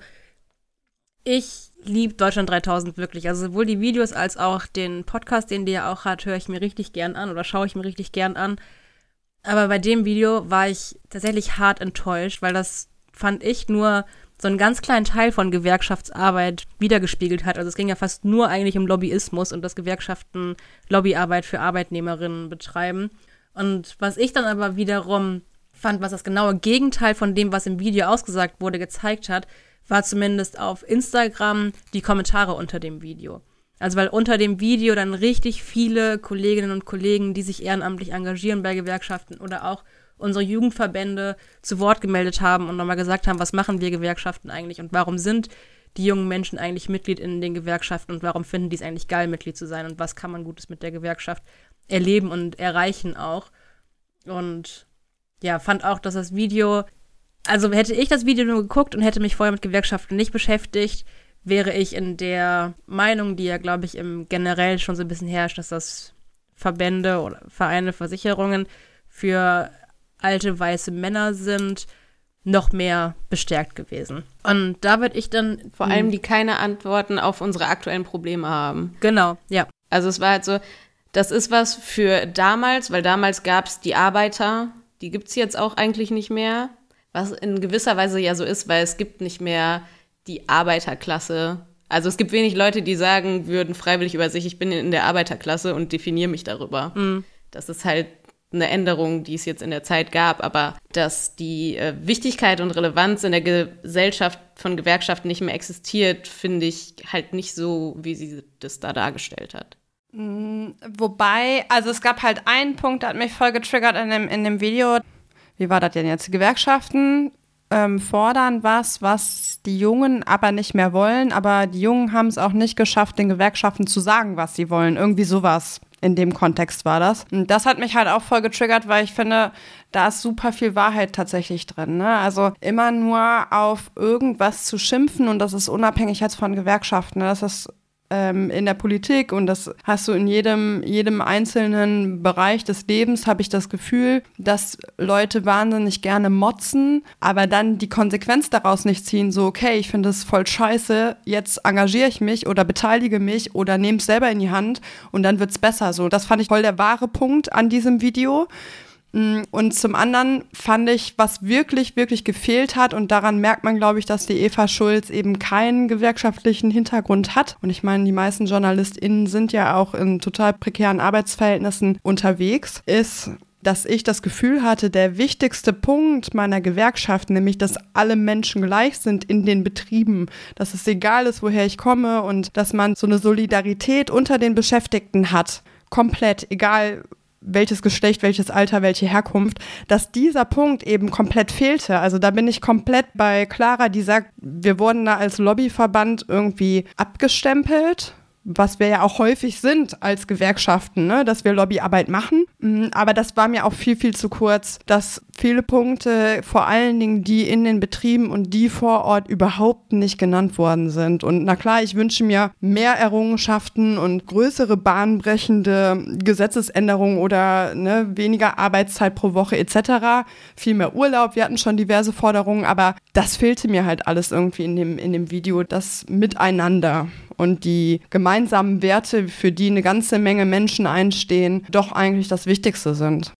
ich liebe Deutschland 3000 wirklich. Also sowohl die Videos als auch den Podcast, den der auch hat, höre ich mir richtig gern an oder schaue ich mir richtig gern an. Aber bei dem Video war ich tatsächlich hart enttäuscht, weil das fand ich nur so einen ganz kleinen Teil von Gewerkschaftsarbeit wiedergespiegelt hat. Also es ging ja fast nur eigentlich um Lobbyismus und dass Gewerkschaften Lobbyarbeit für Arbeitnehmerinnen betreiben. Und was ich dann aber wiederum fand, was das genaue Gegenteil von dem, was im Video ausgesagt wurde, gezeigt hat, war zumindest auf Instagram die Kommentare unter dem Video. Also weil unter dem Video dann richtig viele Kolleginnen und Kollegen, die sich ehrenamtlich engagieren bei Gewerkschaften oder auch unsere Jugendverbände zu Wort gemeldet haben und nochmal gesagt haben, was machen wir Gewerkschaften eigentlich und warum sind die jungen Menschen eigentlich Mitglied in den Gewerkschaften und warum finden die es eigentlich geil, Mitglied zu sein und was kann man Gutes mit der Gewerkschaft erleben und erreichen auch. Und ja, fand auch, dass das Video, also hätte ich das Video nur geguckt und hätte mich vorher mit Gewerkschaften nicht beschäftigt, wäre ich in der Meinung, die ja, glaube ich, im generell schon so ein bisschen herrscht, dass das Verbände oder Vereine, Versicherungen für alte weiße Männer sind, noch mehr bestärkt gewesen. Und da würde ich dann. Vor allem, die keine Antworten auf unsere aktuellen Probleme haben. Genau, ja. Also es war halt so, das ist was für damals, weil damals gab es die Arbeiter, die gibt es jetzt auch eigentlich nicht mehr. Was in gewisser Weise ja so ist, weil es gibt nicht mehr die Arbeiterklasse. Also es gibt wenig Leute, die sagen würden freiwillig über sich, ich bin in der Arbeiterklasse und definiere mich darüber. Mhm. Das ist halt eine Änderung, die es jetzt in der Zeit gab, aber dass die äh, Wichtigkeit und Relevanz in der Gesellschaft von Gewerkschaften nicht mehr existiert, finde ich halt nicht so, wie sie das da dargestellt hat. Mm, wobei, also es gab halt einen Punkt, der hat mich voll getriggert in dem, in dem Video. Wie war das denn jetzt? Gewerkschaften ähm, fordern was, was die Jungen aber nicht mehr wollen, aber die Jungen haben es auch nicht geschafft, den Gewerkschaften zu sagen, was sie wollen. Irgendwie sowas in dem Kontext war das. Und das hat mich halt auch voll getriggert, weil ich finde, da ist super viel Wahrheit tatsächlich drin. Ne? Also immer nur auf irgendwas zu schimpfen und das ist unabhängig jetzt von Gewerkschaften. Ne? Das ist ähm, in der Politik und das hast du in jedem, jedem einzelnen Bereich des Lebens, habe ich das Gefühl, dass Leute wahnsinnig gerne motzen, aber dann die Konsequenz daraus nicht ziehen, so, okay, ich finde es voll scheiße, jetzt engagiere ich mich oder beteilige mich oder nehme es selber in die Hand und dann wird es besser. So, das fand ich voll der wahre Punkt an diesem Video. Mm, und zum anderen fand ich, was wirklich, wirklich gefehlt hat, und daran merkt man, glaube ich, dass die Eva Schulz eben keinen gewerkschaftlichen Hintergrund hat. Und ich meine, die meisten JournalistInnen sind ja auch in total prekären Arbeitsverhältnissen unterwegs, ist, dass ich das Gefühl hatte, der wichtigste Punkt meiner Gewerkschaft, nämlich dass alle Menschen gleich sind in den Betrieben, dass es egal ist, woher ich komme und dass man so eine Solidarität unter den Beschäftigten hat. Komplett, egal welches Geschlecht, welches Alter, welche Herkunft, dass dieser Punkt eben komplett fehlte. Also da bin ich komplett bei Clara, die sagt, wir wurden da als Lobbyverband irgendwie abgestempelt was wir ja auch häufig sind als Gewerkschaften, ne? dass wir Lobbyarbeit machen. Mm, aber das war mir auch viel, viel zu kurz, dass viele Punkte, vor allen Dingen die in den Betrieben und die vor Ort überhaupt nicht genannt worden sind. Und na klar, ich wünsche mir mehr Errungenschaften und größere bahnbrechende Gesetzesänderungen oder ne, weniger Arbeitszeit pro Woche etc., viel mehr Urlaub. Wir hatten schon diverse Forderungen, aber das fehlte mir halt alles irgendwie in dem, in dem Video, das Miteinander und die gemeinsamen Werte, für die eine ganze Menge Menschen einstehen, doch eigentlich das Wichtigste sind.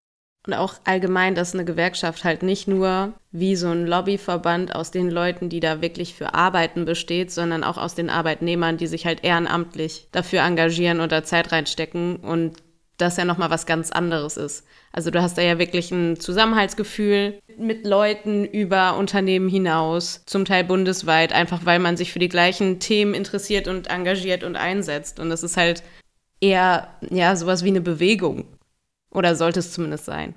Und auch allgemein, dass eine Gewerkschaft halt nicht nur wie so ein Lobbyverband aus den Leuten, die da wirklich für arbeiten, besteht, sondern auch aus den Arbeitnehmern, die sich halt ehrenamtlich dafür engagieren und da Zeit reinstecken und das ja nochmal was ganz anderes ist. Also du hast da ja wirklich ein Zusammenhaltsgefühl mit Leuten über Unternehmen hinaus, zum Teil bundesweit, einfach weil man sich für die gleichen Themen interessiert und engagiert und einsetzt. Und das ist halt eher, ja, sowas wie eine Bewegung. Oder sollte es zumindest sein.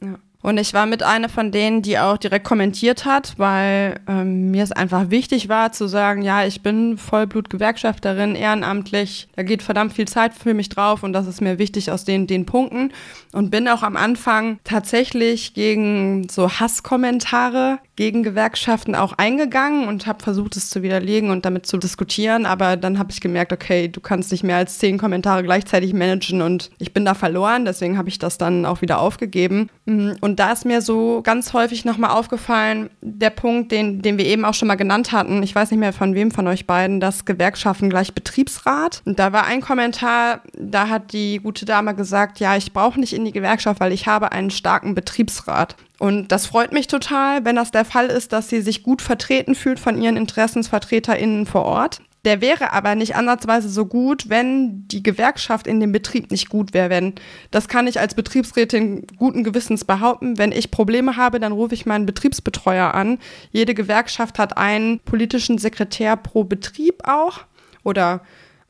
Ja. Und ich war mit einer von denen, die auch direkt kommentiert hat, weil ähm, mir es einfach wichtig war zu sagen, ja, ich bin Vollblut-Gewerkschafterin, ehrenamtlich, da geht verdammt viel Zeit für mich drauf und das ist mir wichtig aus den, den Punkten. Und bin auch am Anfang tatsächlich gegen so Hasskommentare gegen Gewerkschaften auch eingegangen und habe versucht, es zu widerlegen und damit zu diskutieren. Aber dann habe ich gemerkt, okay, du kannst nicht mehr als zehn Kommentare gleichzeitig managen und ich bin da verloren. Deswegen habe ich das dann auch wieder aufgegeben. Mm, und da ist mir so ganz häufig nochmal aufgefallen, der Punkt, den, den wir eben auch schon mal genannt hatten. Ich weiß nicht mehr von wem von euch beiden, das Gewerkschaften gleich Betriebsrat. Und da war ein Kommentar, da hat die gute Dame gesagt, ja, ich brauche nicht in die Gewerkschaft, weil ich habe einen starken Betriebsrat. Und das freut mich total, wenn das der Fall ist, dass sie sich gut vertreten fühlt von ihren InteressensvertreterInnen vor Ort. Der wäre aber nicht ansatzweise so gut, wenn die Gewerkschaft in dem Betrieb nicht gut wäre. Wenn, das kann ich als Betriebsrätin guten Gewissens behaupten. Wenn ich Probleme habe, dann rufe ich meinen Betriebsbetreuer an. Jede Gewerkschaft hat einen politischen Sekretär pro Betrieb auch oder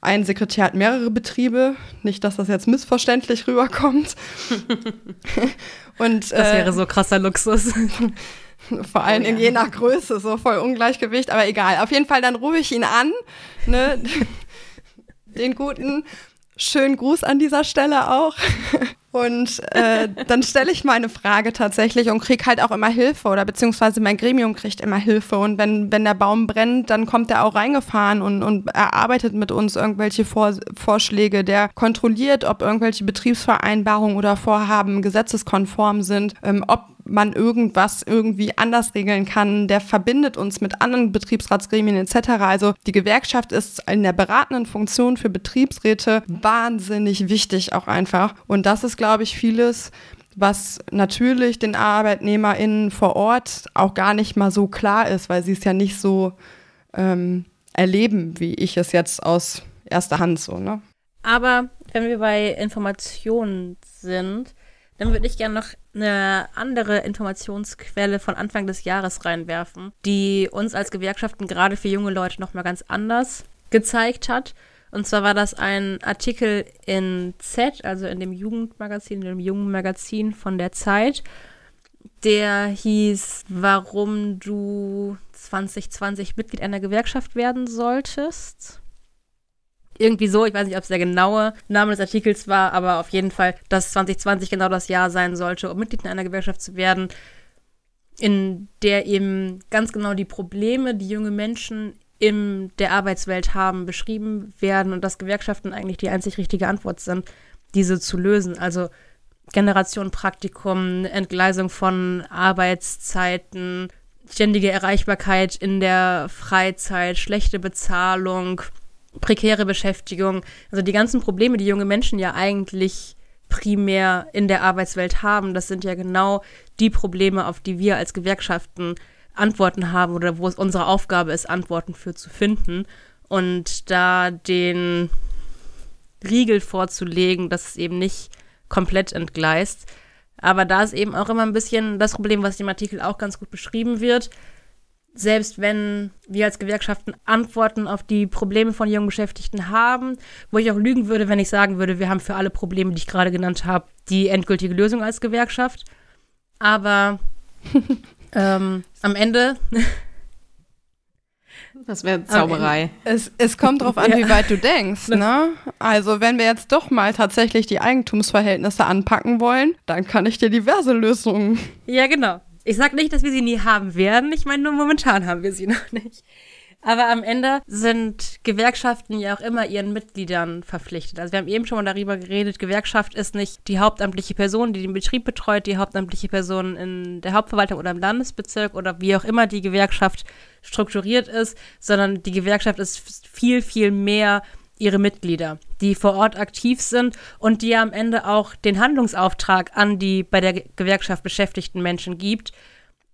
ein Sekretär hat mehrere Betriebe. Nicht, dass das jetzt missverständlich rüberkommt. Und, das wäre äh, so krasser Luxus. Vor allem oh, ja. in je nach Größe, so voll Ungleichgewicht, aber egal. Auf jeden Fall, dann rufe ich ihn an. Ne? Den guten, schönen Gruß an dieser Stelle auch. Und äh, dann stelle ich meine Frage tatsächlich und kriege halt auch immer Hilfe oder beziehungsweise mein Gremium kriegt immer Hilfe. Und wenn, wenn der Baum brennt, dann kommt er auch reingefahren und, und erarbeitet mit uns irgendwelche Vor Vorschläge. Der kontrolliert, ob irgendwelche Betriebsvereinbarungen oder Vorhaben gesetzeskonform sind, ähm, ob man irgendwas irgendwie anders regeln kann. Der verbindet uns mit anderen Betriebsratsgremien etc. Also die Gewerkschaft ist in der beratenden Funktion für Betriebsräte wahnsinnig wichtig auch einfach. Und das ist, glaube ich, vieles, was natürlich den ArbeitnehmerInnen vor Ort auch gar nicht mal so klar ist, weil sie es ja nicht so ähm, erleben, wie ich es jetzt aus erster Hand so, ne? Aber wenn wir bei Informationen sind, dann würde ich gerne noch eine andere Informationsquelle von Anfang des Jahres reinwerfen, die uns als Gewerkschaften gerade für junge Leute nochmal ganz anders gezeigt hat. Und zwar war das ein Artikel in Z, also in dem Jugendmagazin, in dem jungen Magazin von der Zeit. Der hieß, warum du 2020 Mitglied einer Gewerkschaft werden solltest. Irgendwie so, ich weiß nicht, ob es der genaue Name des Artikels war, aber auf jeden Fall, dass 2020 genau das Jahr sein sollte, um Mitglied in einer Gewerkschaft zu werden, in der eben ganz genau die Probleme, die junge Menschen in der Arbeitswelt haben, beschrieben werden und dass Gewerkschaften eigentlich die einzig richtige Antwort sind, diese zu lösen. Also Generation Praktikum, Entgleisung von Arbeitszeiten, ständige Erreichbarkeit in der Freizeit, schlechte Bezahlung, prekäre Beschäftigung, also die ganzen Probleme, die junge Menschen ja eigentlich primär in der Arbeitswelt haben, das sind ja genau die Probleme, auf die wir als Gewerkschaften Antworten haben oder wo es unsere Aufgabe ist, Antworten für zu finden. Und da den Riegel vorzulegen, dass es eben nicht komplett entgleist. Aber da ist eben auch immer ein bisschen das Problem, was im Artikel auch ganz gut beschrieben wird, selbst wenn wir als Gewerkschaften Antworten auf die Probleme von jungen Beschäftigten haben, wo ich auch lügen würde, wenn ich sagen würde, wir haben für alle Probleme, die ich gerade genannt habe, die endgültige Lösung als Gewerkschaft. Aber ähm, am Ende. Das wäre Zauberei. Es, es kommt darauf an, ja. wie weit du denkst. Ne? Also, wenn wir jetzt doch mal tatsächlich die Eigentumsverhältnisse anpacken wollen, dann kann ich dir diverse Lösungen. Ja, genau. Ich sage nicht, dass wir sie nie haben werden. Ich meine, nur momentan haben wir sie noch nicht. Aber am Ende sind Gewerkschaften ja auch immer ihren Mitgliedern verpflichtet. Also wir haben eben schon mal darüber geredet, Gewerkschaft ist nicht die hauptamtliche Person, die den Betrieb betreut, die hauptamtliche Person in der Hauptverwaltung oder im Landesbezirk oder wie auch immer die Gewerkschaft strukturiert ist, sondern die Gewerkschaft ist viel, viel mehr ihre Mitglieder, die vor Ort aktiv sind und die am Ende auch den Handlungsauftrag an die bei der Gewerkschaft beschäftigten Menschen gibt.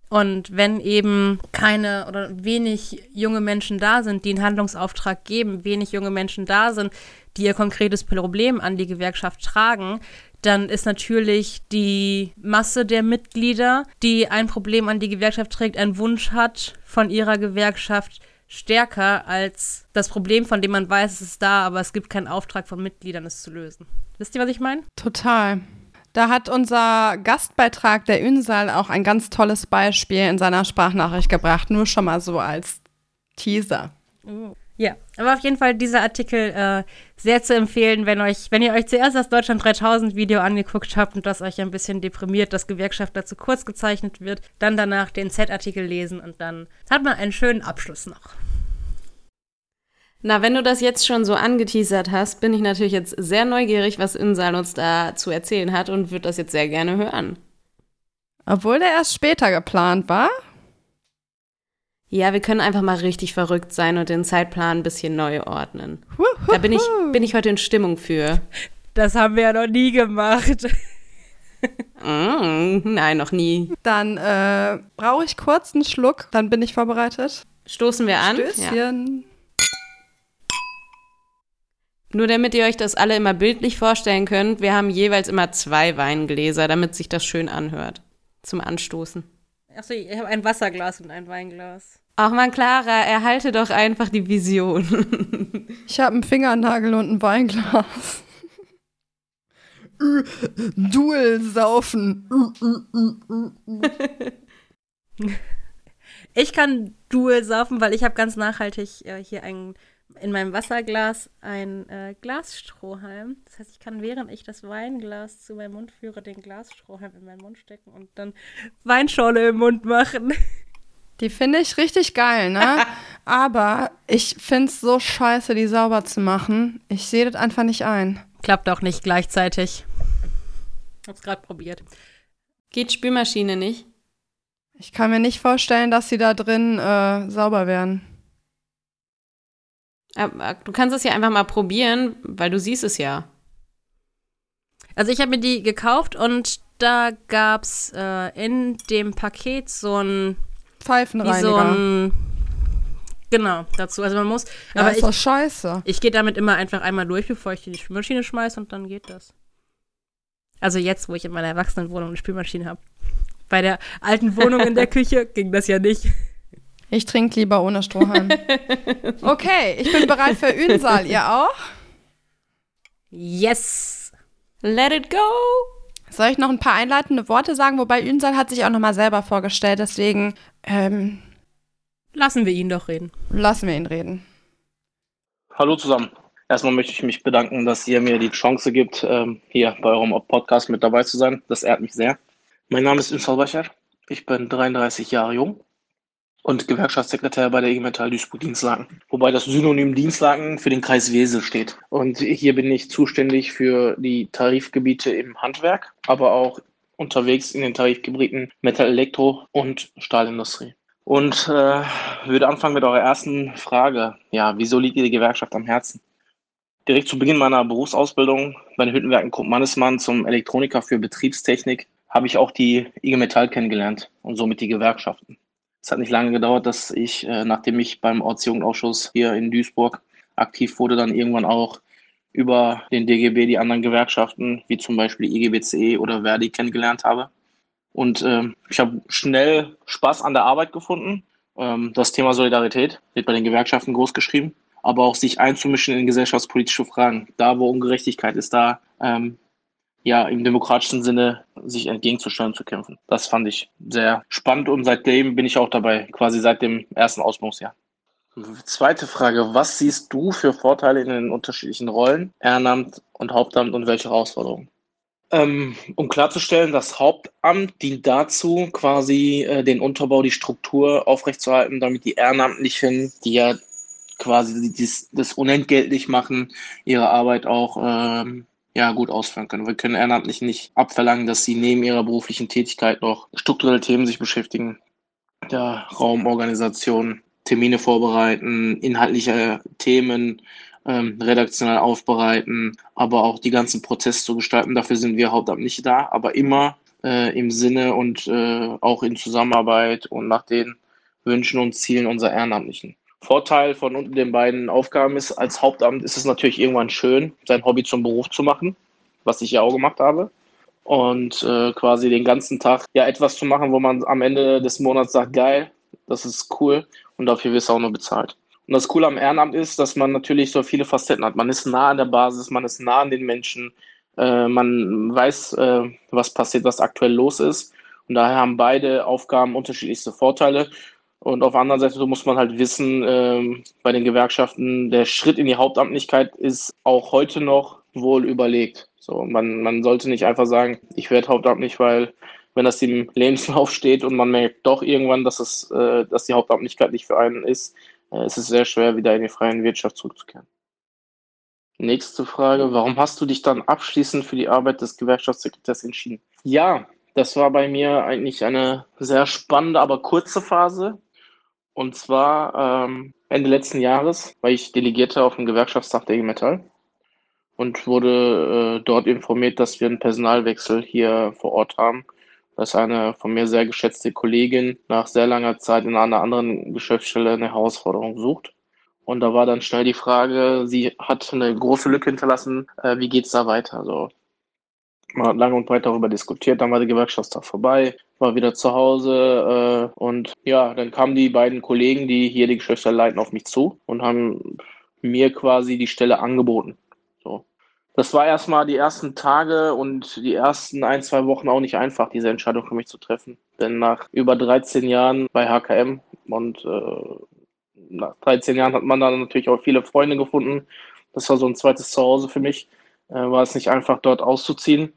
Und wenn eben keine oder wenig junge Menschen da sind, die einen Handlungsauftrag geben, wenig junge Menschen da sind, die ihr konkretes Problem an die Gewerkschaft tragen, dann ist natürlich die Masse der Mitglieder, die ein Problem an die Gewerkschaft trägt, einen Wunsch hat von ihrer Gewerkschaft, stärker als das Problem, von dem man weiß, es ist da, aber es gibt keinen Auftrag von Mitgliedern, es zu lösen. Wisst ihr, was ich meine? Total. Da hat unser Gastbeitrag, der Ünsal, auch ein ganz tolles Beispiel in seiner Sprachnachricht gebracht. Nur schon mal so als Teaser. Oh. Ja, aber auf jeden Fall dieser Artikel äh, sehr zu empfehlen, wenn euch, wenn ihr euch zuerst das Deutschland 3000 Video angeguckt habt und das euch ein bisschen deprimiert, dass Gewerkschaft dazu kurz gezeichnet wird, dann danach den Z-Artikel lesen und dann hat man einen schönen Abschluss noch. Na, wenn du das jetzt schon so angeteasert hast, bin ich natürlich jetzt sehr neugierig, was Insal uns da zu erzählen hat und würde das jetzt sehr gerne hören. Obwohl der erst später geplant war? Ja, wir können einfach mal richtig verrückt sein und den Zeitplan ein bisschen neu ordnen. Da bin ich, bin ich heute in Stimmung für. Das haben wir ja noch nie gemacht. mm, nein, noch nie. Dann äh, brauche ich kurz einen Schluck, dann bin ich vorbereitet. Stoßen wir an. Stößchen. Ja. Nur damit ihr euch das alle immer bildlich vorstellen könnt, wir haben jeweils immer zwei Weingläser, damit sich das schön anhört. Zum Anstoßen. Achso, ich habe ein Wasserglas und ein Weinglas. Ach man, Clara, erhalte doch einfach die Vision. ich habe einen Fingernagel und ein Weinglas. Duel saufen. ich kann Duel saufen, weil ich habe ganz nachhaltig äh, hier ein, in meinem Wasserglas ein äh, Glasstrohhalm. Das heißt, ich kann, während ich das Weinglas zu meinem Mund führe, den Glasstrohhalm in meinen Mund stecken und dann Weinschorle im Mund machen. Die finde ich richtig geil, ne? Aber ich finde es so scheiße, die sauber zu machen. Ich sehe das einfach nicht ein. Klappt auch nicht gleichzeitig. Hab's gerade probiert. Geht Spülmaschine nicht? Ich kann mir nicht vorstellen, dass sie da drin äh, sauber werden. Aber du kannst es ja einfach mal probieren, weil du siehst es ja. Also ich habe mir die gekauft und da gab's äh, in dem Paket so ein Pfeifenreiniger. So ein, genau, dazu. Also man muss. Ja, aber ist ich, doch scheiße. Ich gehe damit immer einfach einmal durch, bevor ich die Spülmaschine schmeiße und dann geht das. Also jetzt, wo ich in meiner Erwachsenenwohnung eine Spülmaschine habe. Bei der alten Wohnung in der Küche ging das ja nicht. Ich trinke lieber ohne Strohhalm. okay, ich bin bereit für Ünsal. Ihr auch? Yes! Let it go! Soll ich noch ein paar einleitende Worte sagen? Wobei Ünsal hat sich auch nochmal selber vorgestellt, deswegen ähm, lassen wir ihn doch reden. Lassen wir ihn reden. Hallo zusammen. Erstmal möchte ich mich bedanken, dass ihr mir die Chance gibt, ähm, hier bei eurem Podcast mit dabei zu sein. Das ehrt mich sehr. Mein Name ist Ünsal Bachar. Ich bin 33 Jahre jung und Gewerkschaftssekretär bei der IG Metall Duisburg-Dienstlaken. Wobei das Synonym Dienstlaken für den Kreis Wesel steht. Und hier bin ich zuständig für die Tarifgebiete im Handwerk, aber auch unterwegs in den Tarifgebieten Metall, Elektro und Stahlindustrie. Und äh, würde anfangen mit eurer ersten Frage. Ja, wieso liegt ihr die Gewerkschaft am Herzen? Direkt zu Beginn meiner Berufsausbildung bei den Hüttenwerken Krupp Mannesmann zum Elektroniker für Betriebstechnik habe ich auch die IG Metall kennengelernt und somit die Gewerkschaften. Es hat nicht lange gedauert, dass ich, äh, nachdem ich beim Ortsjugendausschuss hier in Duisburg aktiv wurde, dann irgendwann auch über den DGB die anderen Gewerkschaften, wie zum Beispiel IGBCE oder Verdi, kennengelernt habe. Und ähm, ich habe schnell Spaß an der Arbeit gefunden. Ähm, das Thema Solidarität wird bei den Gewerkschaften groß geschrieben, aber auch sich einzumischen in gesellschaftspolitische Fragen. Da, wo Ungerechtigkeit ist, da ähm, ja im demokratischen Sinne sich entgegenzustellen zu kämpfen. Das fand ich sehr spannend und seitdem bin ich auch dabei, quasi seit dem ersten Ausbildungsjahr. Zweite Frage, was siehst du für Vorteile in den unterschiedlichen Rollen, Ehrenamt und Hauptamt und welche Herausforderungen? Ähm, um klarzustellen, das Hauptamt dient dazu, quasi äh, den Unterbau, die Struktur aufrechtzuerhalten, damit die Ehrenamtlichen, die ja quasi dies, das unentgeltlich machen, ihre Arbeit auch ähm, ja, gut ausführen können. Wir können ehrenamtlich nicht abverlangen, dass sie neben ihrer beruflichen Tätigkeit noch strukturelle Themen sich beschäftigen. Ja, Raumorganisation, Termine vorbereiten, inhaltliche Themen ähm, redaktionell aufbereiten, aber auch die ganzen Prozesse zu gestalten. Dafür sind wir hauptamtlich da, aber immer äh, im Sinne und äh, auch in Zusammenarbeit und nach den Wünschen und Zielen unserer Ehrenamtlichen. Vorteil von den beiden Aufgaben ist, als Hauptamt ist es natürlich irgendwann schön, sein Hobby zum Beruf zu machen, was ich ja auch gemacht habe. Und äh, quasi den ganzen Tag ja etwas zu machen, wo man am Ende des Monats sagt, geil, das ist cool und dafür wirst du auch nur bezahlt. Und das Coole am Ehrenamt ist, dass man natürlich so viele Facetten hat. Man ist nah an der Basis, man ist nah an den Menschen, äh, man weiß, äh, was passiert, was aktuell los ist. Und daher haben beide Aufgaben unterschiedlichste Vorteile. Und auf der anderen Seite muss man halt wissen, ähm, bei den Gewerkschaften, der Schritt in die Hauptamtlichkeit ist auch heute noch wohl überlegt. So, man, man sollte nicht einfach sagen, ich werde hauptamtlich, weil wenn das im Lebenslauf steht und man merkt doch irgendwann, dass es, äh, dass die Hauptamtlichkeit nicht für einen ist, äh, ist es sehr schwer, wieder in die freie Wirtschaft zurückzukehren. Nächste Frage, warum hast du dich dann abschließend für die Arbeit des Gewerkschaftssekretärs entschieden? Ja, das war bei mir eigentlich eine sehr spannende, aber kurze Phase. Und zwar ähm, Ende letzten Jahres war ich Delegierter auf dem Gewerkschaftstag der IG Metall und wurde äh, dort informiert, dass wir einen Personalwechsel hier vor Ort haben, dass eine von mir sehr geschätzte Kollegin nach sehr langer Zeit in einer anderen Geschäftsstelle eine Herausforderung sucht. Und da war dann schnell die Frage, sie hat eine große Lücke hinterlassen, äh, wie geht's da weiter? Also Man hat lange und breit darüber diskutiert, dann war der Gewerkschaftstag vorbei, war wieder zu Hause äh, und ja, dann kamen die beiden Kollegen, die hier die Geschäftsstelle leiten, auf mich zu und haben mir quasi die Stelle angeboten. So. Das war erstmal die ersten Tage und die ersten ein, zwei Wochen auch nicht einfach, diese Entscheidung für mich zu treffen. Denn nach über 13 Jahren bei HKM und äh, nach 13 Jahren hat man dann natürlich auch viele Freunde gefunden. Das war so ein zweites Zuhause für mich. Äh, war es nicht einfach, dort auszuziehen.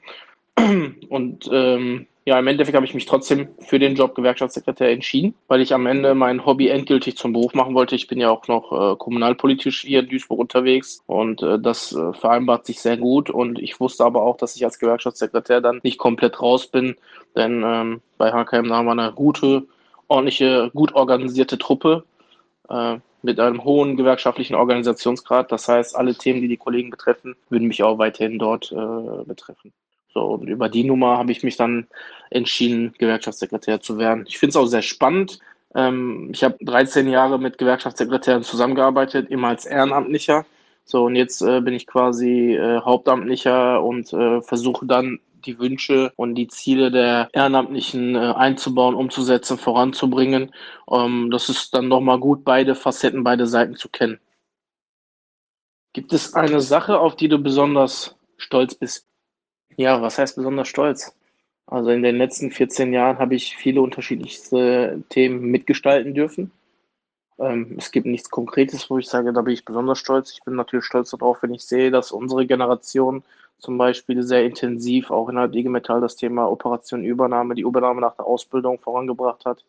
Und ähm, ja, im Endeffekt habe ich mich trotzdem für den Job Gewerkschaftssekretär entschieden, weil ich am Ende mein Hobby endgültig zum Beruf machen wollte. Ich bin ja auch noch äh, kommunalpolitisch hier in Duisburg unterwegs und äh, das äh, vereinbart sich sehr gut. Und ich wusste aber auch, dass ich als Gewerkschaftssekretär dann nicht komplett raus bin, denn ähm, bei HKM haben wir eine gute, ordentliche, gut organisierte Truppe äh, mit einem hohen gewerkschaftlichen Organisationsgrad. Das heißt, alle Themen, die die Kollegen betreffen, würden mich auch weiterhin dort äh, betreffen. So, und über die Nummer habe ich mich dann entschieden, Gewerkschaftssekretär zu werden. Ich finde es auch sehr spannend. Ähm, ich habe 13 Jahre mit Gewerkschaftssekretären zusammengearbeitet, immer als Ehrenamtlicher. So, und jetzt äh, bin ich quasi äh, Hauptamtlicher und äh, versuche dann die Wünsche und die Ziele der Ehrenamtlichen äh, einzubauen, umzusetzen, voranzubringen. Ähm, das ist dann nochmal gut, beide Facetten, beide Seiten zu kennen. Gibt es eine Sache, auf die du besonders stolz bist? Ja, was heißt besonders stolz? Also in den letzten 14 Jahren habe ich viele unterschiedlichste Themen mitgestalten dürfen. Ähm, es gibt nichts Konkretes, wo ich sage, da bin ich besonders stolz. Ich bin natürlich stolz darauf, wenn ich sehe, dass unsere Generation zum Beispiel sehr intensiv auch innerhalb IG Metall das Thema Operation Übernahme, die Übernahme nach der Ausbildung vorangebracht hat.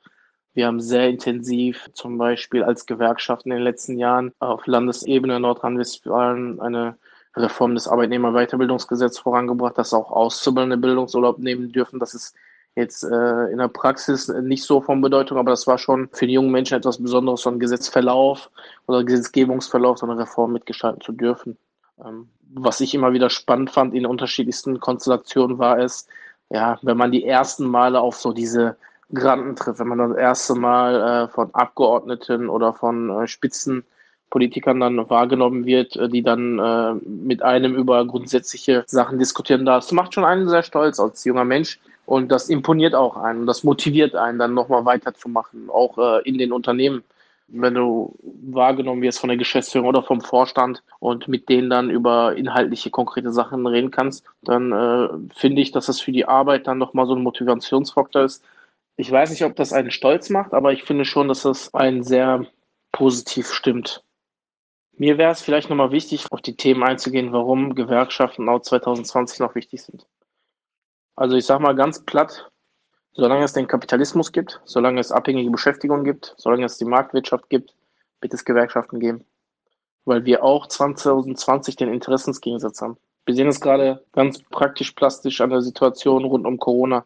Wir haben sehr intensiv zum Beispiel als Gewerkschaft in den letzten Jahren auf Landesebene Nordrhein-Westfalen eine Reform des Arbeitnehmerweiterbildungsgesetzes vorangebracht, dass auch Auszubildende Bildungsurlaub nehmen dürfen. Das ist jetzt äh, in der Praxis nicht so von Bedeutung, aber das war schon für die jungen Menschen etwas Besonderes, so einen Gesetzverlauf oder Gesetzgebungsverlauf, so eine Reform mitgestalten zu dürfen. Ähm, was ich immer wieder spannend fand in unterschiedlichsten Konstellationen war es, ja, wenn man die ersten Male auf so diese Granten trifft, wenn man das erste Mal äh, von Abgeordneten oder von äh, Spitzen Politikern dann wahrgenommen wird, äh, die dann äh, mit einem über grundsätzliche Sachen diskutieren darf. Das macht schon einen sehr stolz als junger Mensch und das imponiert auch einen das motiviert einen dann nochmal weiterzumachen, auch äh, in den Unternehmen. Wenn du wahrgenommen wirst von der Geschäftsführung oder vom Vorstand und mit denen dann über inhaltliche, konkrete Sachen reden kannst, dann äh, finde ich, dass das für die Arbeit dann nochmal so ein Motivationsfaktor ist. Ich weiß nicht, ob das einen stolz macht, aber ich finde schon, dass das einen sehr positiv stimmt. Mir wäre es vielleicht nochmal wichtig, auf die Themen einzugehen, warum Gewerkschaften auch 2020 noch wichtig sind. Also ich sage mal ganz platt, solange es den Kapitalismus gibt, solange es abhängige Beschäftigung gibt, solange es die Marktwirtschaft gibt, wird es Gewerkschaften geben. Weil wir auch 2020 den Interessensgegensatz haben. Wir sehen es gerade ganz praktisch plastisch an der Situation rund um Corona.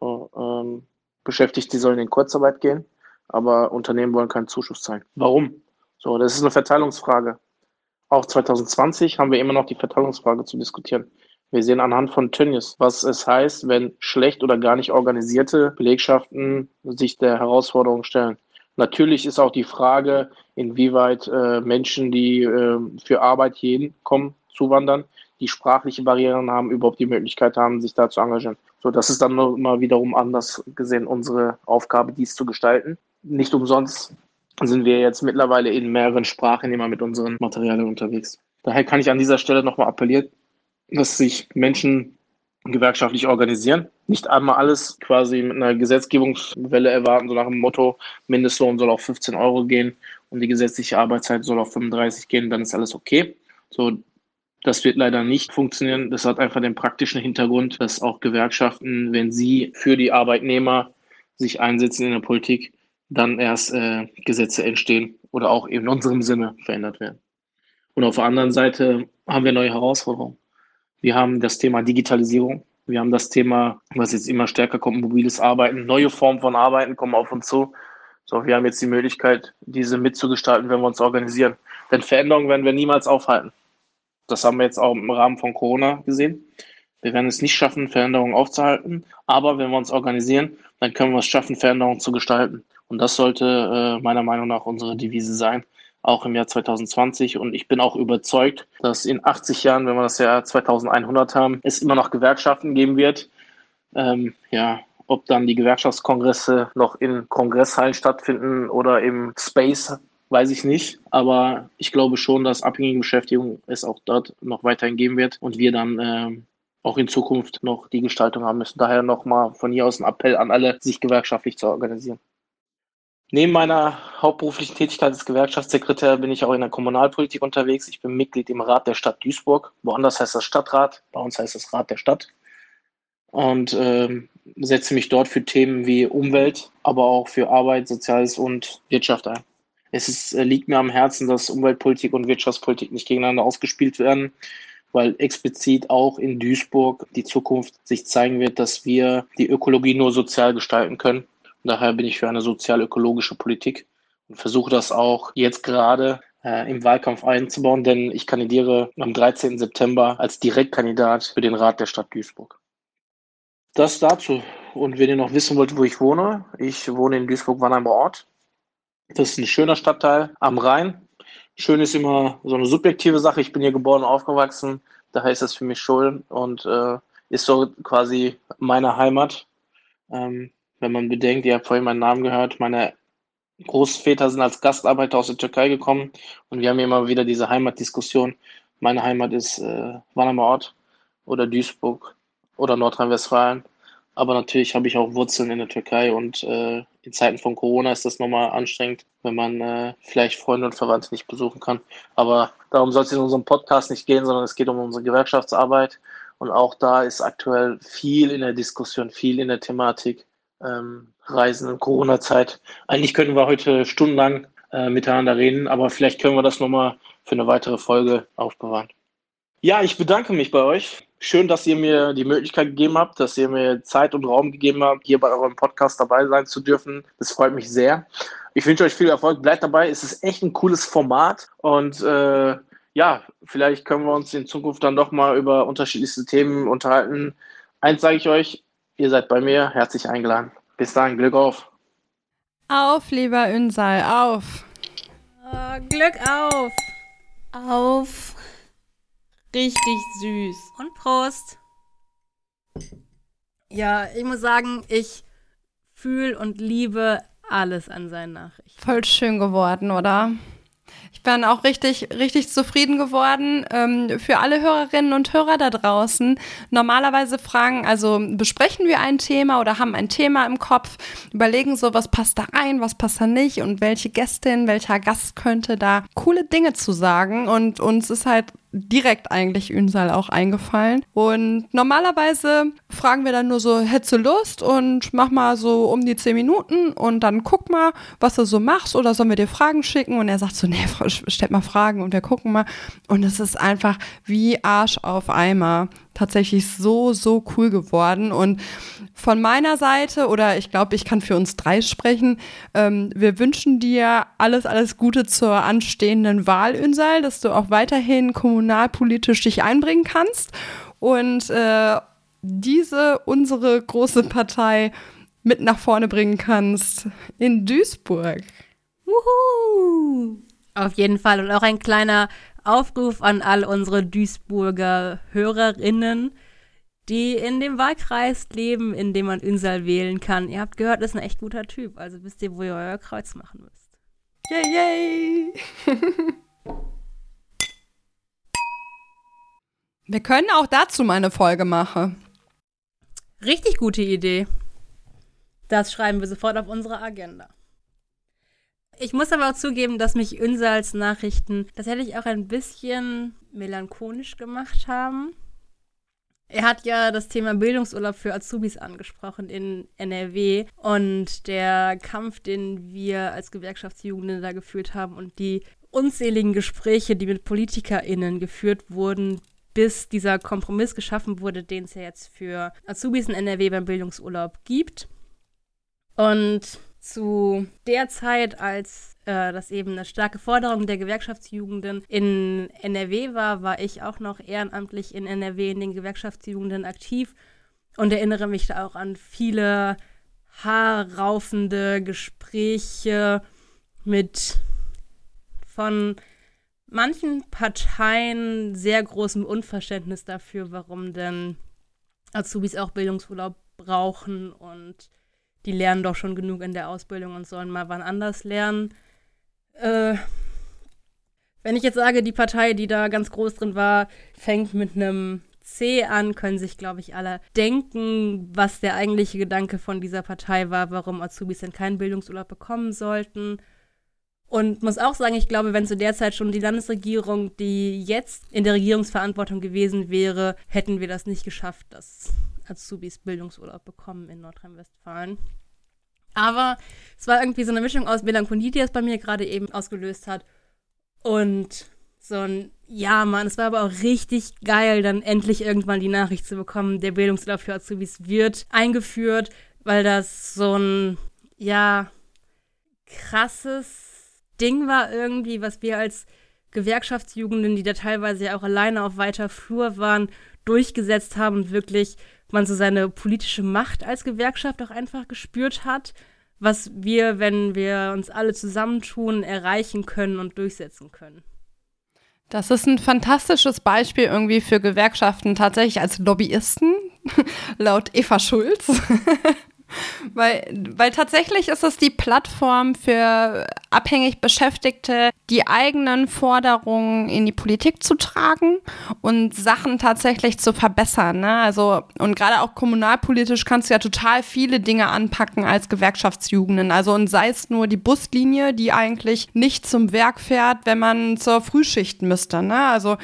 Ähm, Beschäftigte sollen in Kurzarbeit gehen, aber Unternehmen wollen keinen Zuschuss zahlen. Warum? So, das ist eine Verteilungsfrage. Auch 2020 haben wir immer noch die Verteilungsfrage zu diskutieren. Wir sehen anhand von Tönnies, was es heißt, wenn schlecht oder gar nicht organisierte Belegschaften sich der Herausforderung stellen. Natürlich ist auch die Frage, inwieweit äh, Menschen, die äh, für Arbeit hierhin kommen, zuwandern, die sprachliche Barrieren haben, überhaupt die Möglichkeit haben, sich da zu engagieren. So, das ist dann mal wiederum anders gesehen unsere Aufgabe, dies zu gestalten. Nicht umsonst sind wir jetzt mittlerweile in mehreren Sprachen immer mit unseren Materialien unterwegs. Daher kann ich an dieser Stelle nochmal appellieren, dass sich Menschen gewerkschaftlich organisieren. Nicht einmal alles quasi mit einer Gesetzgebungswelle erwarten, so nach dem Motto, Mindestlohn soll auf 15 Euro gehen und die gesetzliche Arbeitszeit soll auf 35 gehen, dann ist alles okay. So, das wird leider nicht funktionieren. Das hat einfach den praktischen Hintergrund, dass auch Gewerkschaften, wenn sie für die Arbeitnehmer sich einsetzen in der Politik, dann erst äh, Gesetze entstehen oder auch in unserem Sinne verändert werden. Und auf der anderen Seite haben wir neue Herausforderungen. Wir haben das Thema Digitalisierung. Wir haben das Thema, was jetzt immer stärker kommt, mobiles Arbeiten. Neue Formen von Arbeiten kommen auf uns zu. So, wir haben jetzt die Möglichkeit, diese mitzugestalten, wenn wir uns organisieren. Denn Veränderungen werden wir niemals aufhalten. Das haben wir jetzt auch im Rahmen von Corona gesehen. Wir werden es nicht schaffen, Veränderungen aufzuhalten, aber wenn wir uns organisieren, dann können wir es schaffen, Veränderungen zu gestalten. Und das sollte äh, meiner Meinung nach unsere Devise sein, auch im Jahr 2020. Und ich bin auch überzeugt, dass in 80 Jahren, wenn wir das Jahr 2100 haben, es immer noch Gewerkschaften geben wird. Ähm, ja, ob dann die Gewerkschaftskongresse noch in Kongresshallen stattfinden oder im Space, weiß ich nicht. Aber ich glaube schon, dass abhängige Beschäftigung es auch dort noch weiterhin geben wird und wir dann äh, auch in Zukunft noch die Gestaltung haben müssen. Daher nochmal von hier aus ein Appell an alle, sich gewerkschaftlich zu organisieren. Neben meiner hauptberuflichen Tätigkeit als Gewerkschaftssekretär bin ich auch in der Kommunalpolitik unterwegs. Ich bin Mitglied im Rat der Stadt Duisburg. Woanders heißt das Stadtrat, bei uns heißt das Rat der Stadt. Und äh, setze mich dort für Themen wie Umwelt, aber auch für Arbeit, Soziales und Wirtschaft ein. Es ist, äh, liegt mir am Herzen, dass Umweltpolitik und Wirtschaftspolitik nicht gegeneinander ausgespielt werden, weil explizit auch in Duisburg die Zukunft sich zeigen wird, dass wir die Ökologie nur sozial gestalten können Daher bin ich für eine sozial-ökologische Politik und versuche das auch jetzt gerade äh, im Wahlkampf einzubauen, denn ich kandidiere am 13. September als Direktkandidat für den Rat der Stadt Duisburg. Das dazu. Und wenn ihr noch wissen wollt, wo ich wohne, ich wohne in Duisburg-Wannheimer Ort. Das ist ein schöner Stadtteil am Rhein. Schön ist immer so eine subjektive Sache. Ich bin hier geboren und aufgewachsen. Daher ist das für mich schön und äh, ist so quasi meine Heimat. Ähm, wenn man bedenkt, ihr habt vorhin meinen Namen gehört, meine Großväter sind als Gastarbeiter aus der Türkei gekommen und wir haben immer wieder diese Heimatdiskussion. Meine Heimat ist äh, Wannermer Ort oder Duisburg oder Nordrhein-Westfalen. Aber natürlich habe ich auch Wurzeln in der Türkei und äh, in Zeiten von Corona ist das nochmal anstrengend, wenn man äh, vielleicht Freunde und Verwandte nicht besuchen kann. Aber darum soll es in unserem Podcast nicht gehen, sondern es geht um unsere Gewerkschaftsarbeit. Und auch da ist aktuell viel in der Diskussion, viel in der Thematik ähm, Reisen in Corona-Zeit. Eigentlich könnten wir heute stundenlang äh, miteinander reden, aber vielleicht können wir das nochmal für eine weitere Folge aufbewahren. Ja, ich bedanke mich bei euch. Schön, dass ihr mir die Möglichkeit gegeben habt, dass ihr mir Zeit und Raum gegeben habt, hier bei eurem Podcast dabei sein zu dürfen. Das freut mich sehr. Ich wünsche euch viel Erfolg. Bleibt dabei. Es ist echt ein cooles Format und äh, ja, vielleicht können wir uns in Zukunft dann doch mal über unterschiedlichste Themen unterhalten. Eins sage ich euch, Ihr seid bei mir herzlich eingeladen. Bis dahin, Glück auf. Auf, lieber Ünsal, auf. Oh, Glück auf. Auf. Richtig süß. Und Prost. Ja, ich muss sagen, ich fühle und liebe alles an seinen Nachrichten. Voll schön geworden, oder? Ich bin auch richtig, richtig zufrieden geworden. Ähm, für alle Hörerinnen und Hörer da draußen. Normalerweise fragen, also besprechen wir ein Thema oder haben ein Thema im Kopf, überlegen so, was passt da rein, was passt da nicht und welche Gästin, welcher Gast könnte da coole Dinge zu sagen. Und uns ist halt direkt eigentlich Ünsal auch eingefallen. Und normalerweise fragen wir dann nur so, hättest du Lust und mach mal so um die zehn Minuten und dann guck mal, was du so machst oder sollen wir dir Fragen schicken? Und er sagt so, nee, stell mal Fragen und wir gucken mal. Und es ist einfach wie Arsch auf Eimer tatsächlich so, so cool geworden. Und von meiner Seite, oder ich glaube, ich kann für uns drei sprechen, ähm, wir wünschen dir alles, alles Gute zur anstehenden Wahl, Ünsal, dass du auch weiterhin kommunalpolitisch dich einbringen kannst und äh, diese, unsere große Partei, mit nach vorne bringen kannst in Duisburg. Wuhu! Auf jeden Fall. Und auch ein kleiner Aufruf an all unsere Duisburger Hörerinnen, die in dem Wahlkreis leben, in dem man Ünsal wählen kann. Ihr habt gehört, ist ein echt guter Typ. Also wisst ihr, wo ihr euer Kreuz machen müsst. Yay, yay! Wir können auch dazu mal eine Folge machen. Richtig gute Idee. Das schreiben wir sofort auf unsere Agenda. Ich muss aber auch zugeben, dass mich Ünsals Nachrichten tatsächlich auch ein bisschen melancholisch gemacht haben. Er hat ja das Thema Bildungsurlaub für Azubis angesprochen in NRW und der Kampf, den wir als Gewerkschaftsjugend da geführt haben und die unzähligen Gespräche, die mit PolitikerInnen geführt wurden, bis dieser Kompromiss geschaffen wurde, den es ja jetzt für Azubis in NRW beim Bildungsurlaub gibt. Und zu der Zeit, als äh, das eben eine starke Forderung der Gewerkschaftsjugenden in NRW war, war ich auch noch ehrenamtlich in NRW in den Gewerkschaftsjugenden aktiv und erinnere mich da auch an viele haarraufende Gespräche mit von manchen Parteien sehr großem Unverständnis dafür, warum denn Azubis auch Bildungsurlaub brauchen und die lernen doch schon genug in der Ausbildung und sollen mal wann anders lernen. Äh, wenn ich jetzt sage, die Partei, die da ganz groß drin war, fängt mit einem C an, können sich, glaube ich, alle denken, was der eigentliche Gedanke von dieser Partei war, warum Azubis denn keinen Bildungsurlaub bekommen sollten. Und muss auch sagen, ich glaube, wenn zu der Zeit schon die Landesregierung, die jetzt in der Regierungsverantwortung gewesen wäre, hätten wir das nicht geschafft, dass Azubis Bildungsurlaub bekommen in Nordrhein-Westfalen. Aber es war irgendwie so eine Mischung aus Melancholie, die es bei mir gerade eben ausgelöst hat. Und so ein, ja, Mann, es war aber auch richtig geil, dann endlich irgendwann die Nachricht zu bekommen, der Bildungsurlaub für Azubis wird eingeführt, weil das so ein, ja, krasses Ding war irgendwie, was wir als Gewerkschaftsjugenden, die da teilweise ja auch alleine auf weiter Flur waren, durchgesetzt haben und wirklich man so seine politische Macht als Gewerkschaft auch einfach gespürt hat, was wir, wenn wir uns alle zusammentun, erreichen können und durchsetzen können. Das ist ein fantastisches Beispiel irgendwie für Gewerkschaften tatsächlich als Lobbyisten, laut Eva Schulz. weil, weil tatsächlich ist es die Plattform für abhängig Beschäftigte, die eigenen Forderungen in die Politik zu tragen und Sachen tatsächlich zu verbessern. Ne? Also, und gerade auch kommunalpolitisch kannst du ja total viele Dinge anpacken als Gewerkschaftsjugenden. Also, und sei es nur die Buslinie, die eigentlich nicht zum Werk fährt, wenn man zur Frühschicht müsste. Ne? Also,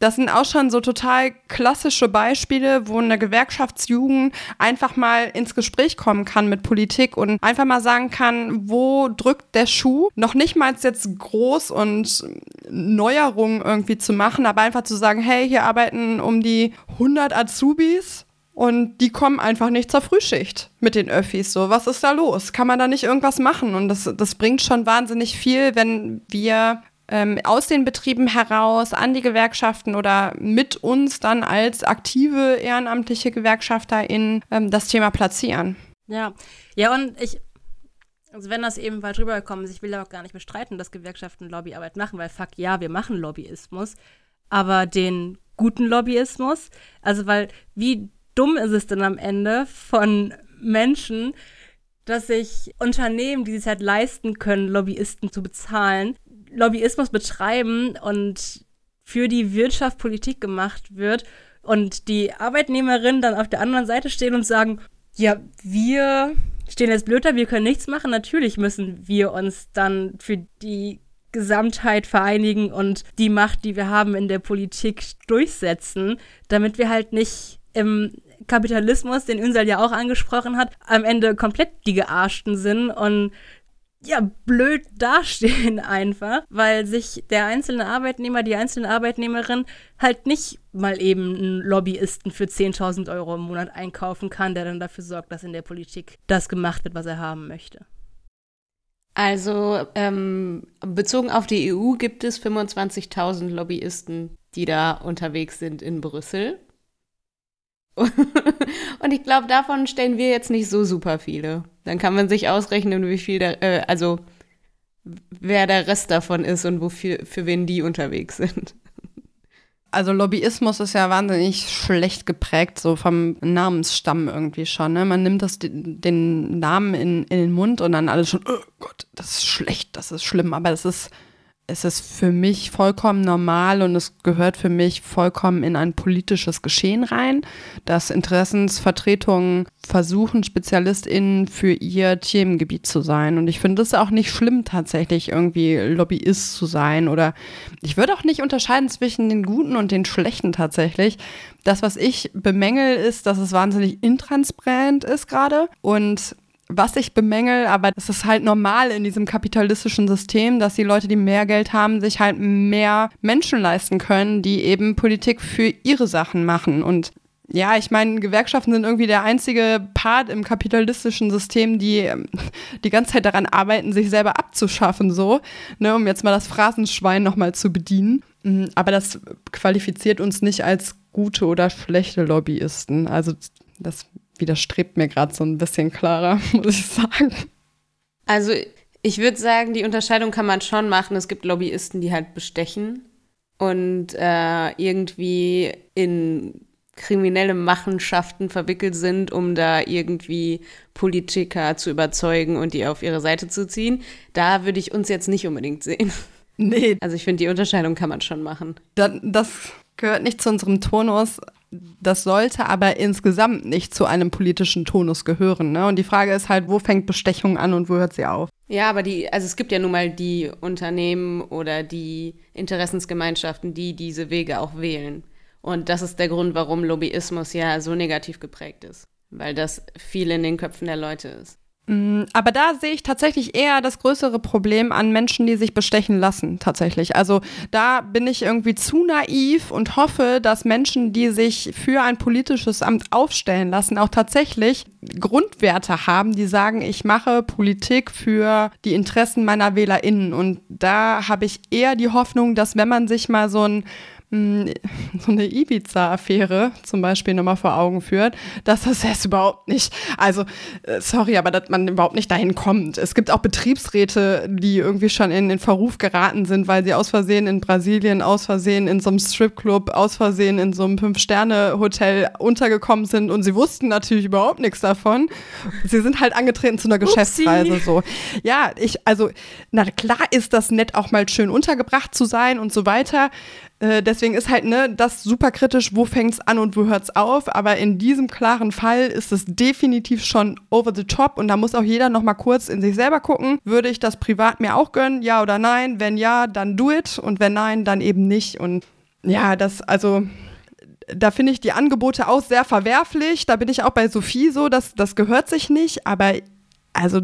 das sind auch schon so total klassische Beispiele, wo eine Gewerkschaftsjugend einfach mal ins Gespräch kommen kann mit Politik und einfach mal sagen kann, wo drückt der Schuh? Noch nicht mal jetzt groß und Neuerungen irgendwie zu machen, aber einfach zu sagen, hey, hier arbeiten um die 100 Azubis und die kommen einfach nicht zur Frühschicht mit den Öffis. So, was ist da los? Kann man da nicht irgendwas machen? Und das, das bringt schon wahnsinnig viel, wenn wir ähm, aus den Betrieben heraus an die Gewerkschaften oder mit uns dann als aktive ehrenamtliche GewerkschafterInnen ähm, das Thema platzieren. Ja, ja, und ich, also wenn das eben falsch rübergekommen ist, ich will auch gar nicht bestreiten, dass Gewerkschaften Lobbyarbeit machen, weil fuck ja, wir machen Lobbyismus, aber den guten Lobbyismus, also weil wie dumm ist es denn am Ende von Menschen, dass sich Unternehmen, die es halt leisten können, Lobbyisten zu bezahlen, Lobbyismus betreiben und für die Wirtschaft Politik gemacht wird und die Arbeitnehmerinnen dann auf der anderen Seite stehen und sagen, ja, wir stehen jetzt blöder, wir können nichts machen. Natürlich müssen wir uns dann für die Gesamtheit vereinigen und die Macht, die wir haben in der Politik durchsetzen, damit wir halt nicht im Kapitalismus, den Ünsal ja auch angesprochen hat, am Ende komplett die Gearschten sind und ja, blöd dastehen einfach, weil sich der einzelne Arbeitnehmer, die einzelne Arbeitnehmerin halt nicht mal eben einen Lobbyisten für 10.000 Euro im Monat einkaufen kann, der dann dafür sorgt, dass in der Politik das gemacht wird, was er haben möchte. Also ähm, bezogen auf die EU gibt es 25.000 Lobbyisten, die da unterwegs sind in Brüssel. Und ich glaube, davon stellen wir jetzt nicht so super viele. Dann kann man sich ausrechnen, wie viel der, äh, also wer der Rest davon ist und wofür, für wen die unterwegs sind. Also Lobbyismus ist ja wahnsinnig schlecht geprägt, so vom Namensstamm irgendwie schon. Ne? Man nimmt das, den Namen in, in den Mund und dann alles schon, oh Gott, das ist schlecht, das ist schlimm. Aber es ist es ist für mich vollkommen normal und es gehört für mich vollkommen in ein politisches Geschehen rein, dass Interessensvertretungen versuchen, SpezialistInnen für ihr Themengebiet zu sein. Und ich finde es auch nicht schlimm, tatsächlich irgendwie Lobbyist zu sein. Oder ich würde auch nicht unterscheiden zwischen den Guten und den Schlechten tatsächlich. Das, was ich bemängel, ist, dass es wahnsinnig intransparent ist gerade und was ich bemängel, aber es ist halt normal in diesem kapitalistischen System, dass die Leute, die mehr Geld haben, sich halt mehr Menschen leisten können, die eben Politik für ihre Sachen machen. Und Ja, ich meine, Gewerkschaften sind irgendwie der einzige Part im kapitalistischen System, die ähm, die ganze Zeit daran arbeiten, sich selber abzuschaffen, so, ne, um jetzt mal das Phrasenschwein nochmal zu bedienen. Mm, aber das qualifiziert uns nicht als gute oder schlechte Lobbyisten. Also das widerstrebt mir gerade so ein bisschen klarer, muss ich sagen. Also ich würde sagen, die Unterscheidung kann man schon machen. Es gibt Lobbyisten, die halt bestechen und äh, irgendwie in kriminelle Machenschaften verwickelt sind, um da irgendwie Politiker zu überzeugen und die auf ihre Seite zu ziehen. Da würde ich uns jetzt nicht unbedingt sehen. Nee. Also ich finde, die Unterscheidung kann man schon machen. Das, das gehört nicht zu unserem Tonus. Das sollte aber insgesamt nicht zu einem politischen Tonus gehören. Ne? Und die Frage ist halt, wo fängt Bestechung an und wo hört sie auf? Ja, aber die, also es gibt ja nun mal die Unternehmen oder die Interessensgemeinschaften, die diese Wege auch wählen. Und das ist der Grund, warum Lobbyismus ja so negativ geprägt ist, weil das viel in den Köpfen der Leute ist. Mm, aber da sehe ich tatsächlich eher das größere Problem an Menschen, die sich bestechen lassen, tatsächlich. Also da bin ich irgendwie zu naiv und hoffe, dass Menschen, die sich für ein politisches Amt aufstellen lassen, auch tatsächlich Grundwerte haben, die sagen, ich mache Politik für die Interessen meiner WählerInnen. Und da habe ich eher die Hoffnung, dass wenn man sich mal so ein so eine Ibiza-Affäre zum Beispiel nochmal vor Augen führt, dass das erst überhaupt nicht, also äh, sorry, aber dass man überhaupt nicht dahin kommt. Es gibt auch Betriebsräte, die irgendwie schon in den Verruf geraten sind, weil sie aus Versehen in Brasilien, aus Versehen in so einem Stripclub, aus Versehen in so einem Fünf-Sterne-Hotel untergekommen sind und sie wussten natürlich überhaupt nichts davon. Sie sind halt angetreten zu einer Geschäftsreise so. Ja, ich, also, na klar ist das nett, auch mal schön untergebracht zu sein und so weiter. Äh, deswegen ist halt ne, das super kritisch, wo fängt es an und wo hört es auf. Aber in diesem klaren Fall ist es definitiv schon over the top und da muss auch jeder noch mal kurz in sich selber gucken. Würde ich das privat mir auch gönnen? Ja oder nein? Wenn ja, dann do it und wenn nein, dann eben nicht. Und ja, das, also da finde ich die Angebote auch sehr verwerflich. Da bin ich auch bei Sophie so, dass das gehört sich nicht. Aber also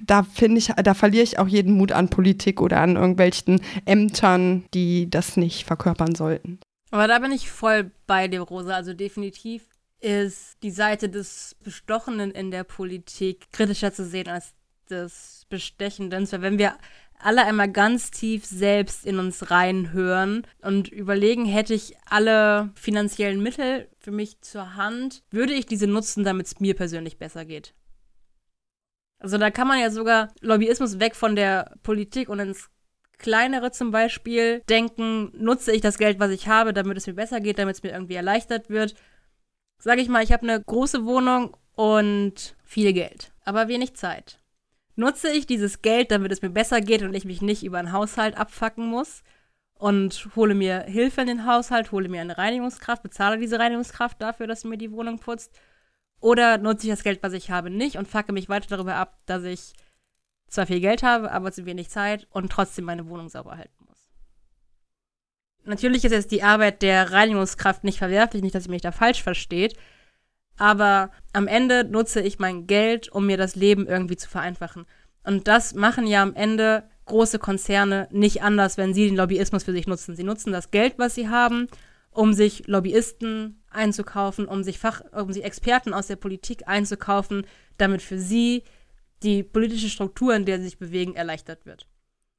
da finde ich, da verliere ich auch jeden Mut an Politik oder an irgendwelchen Ämtern, die das nicht verkörpern sollten. Aber da bin ich voll bei dir, Rosa. Also definitiv ist die Seite des Bestochenen in der Politik kritischer zu sehen als des Bestechenden. Weil wenn wir alle einmal ganz tief selbst in uns reinhören und überlegen, hätte ich alle finanziellen Mittel für mich zur Hand, würde ich diese nutzen, damit es mir persönlich besser geht. Also da kann man ja sogar Lobbyismus weg von der Politik und ins kleinere zum Beispiel denken, nutze ich das Geld, was ich habe, damit es mir besser geht, damit es mir irgendwie erleichtert wird. Sage ich mal, ich habe eine große Wohnung und viel Geld, aber wenig Zeit. Nutze ich dieses Geld, damit es mir besser geht und ich mich nicht über einen Haushalt abfacken muss und hole mir Hilfe in den Haushalt, hole mir eine Reinigungskraft, bezahle diese Reinigungskraft dafür, dass sie mir die Wohnung putzt oder nutze ich das Geld, was ich habe, nicht und facke mich weiter darüber ab, dass ich zwar viel Geld habe, aber zu wenig Zeit und trotzdem meine Wohnung sauber halten muss. Natürlich ist jetzt die Arbeit der Reinigungskraft nicht verwerflich, nicht, dass ihr mich da falsch versteht, aber am Ende nutze ich mein Geld, um mir das Leben irgendwie zu vereinfachen. Und das machen ja am Ende große Konzerne nicht anders, wenn sie den Lobbyismus für sich nutzen. Sie nutzen das Geld, was sie haben, um sich Lobbyisten einzukaufen, um sich Fach, um sich Experten aus der Politik einzukaufen, damit für sie die politische Struktur, in der sie sich bewegen, erleichtert wird.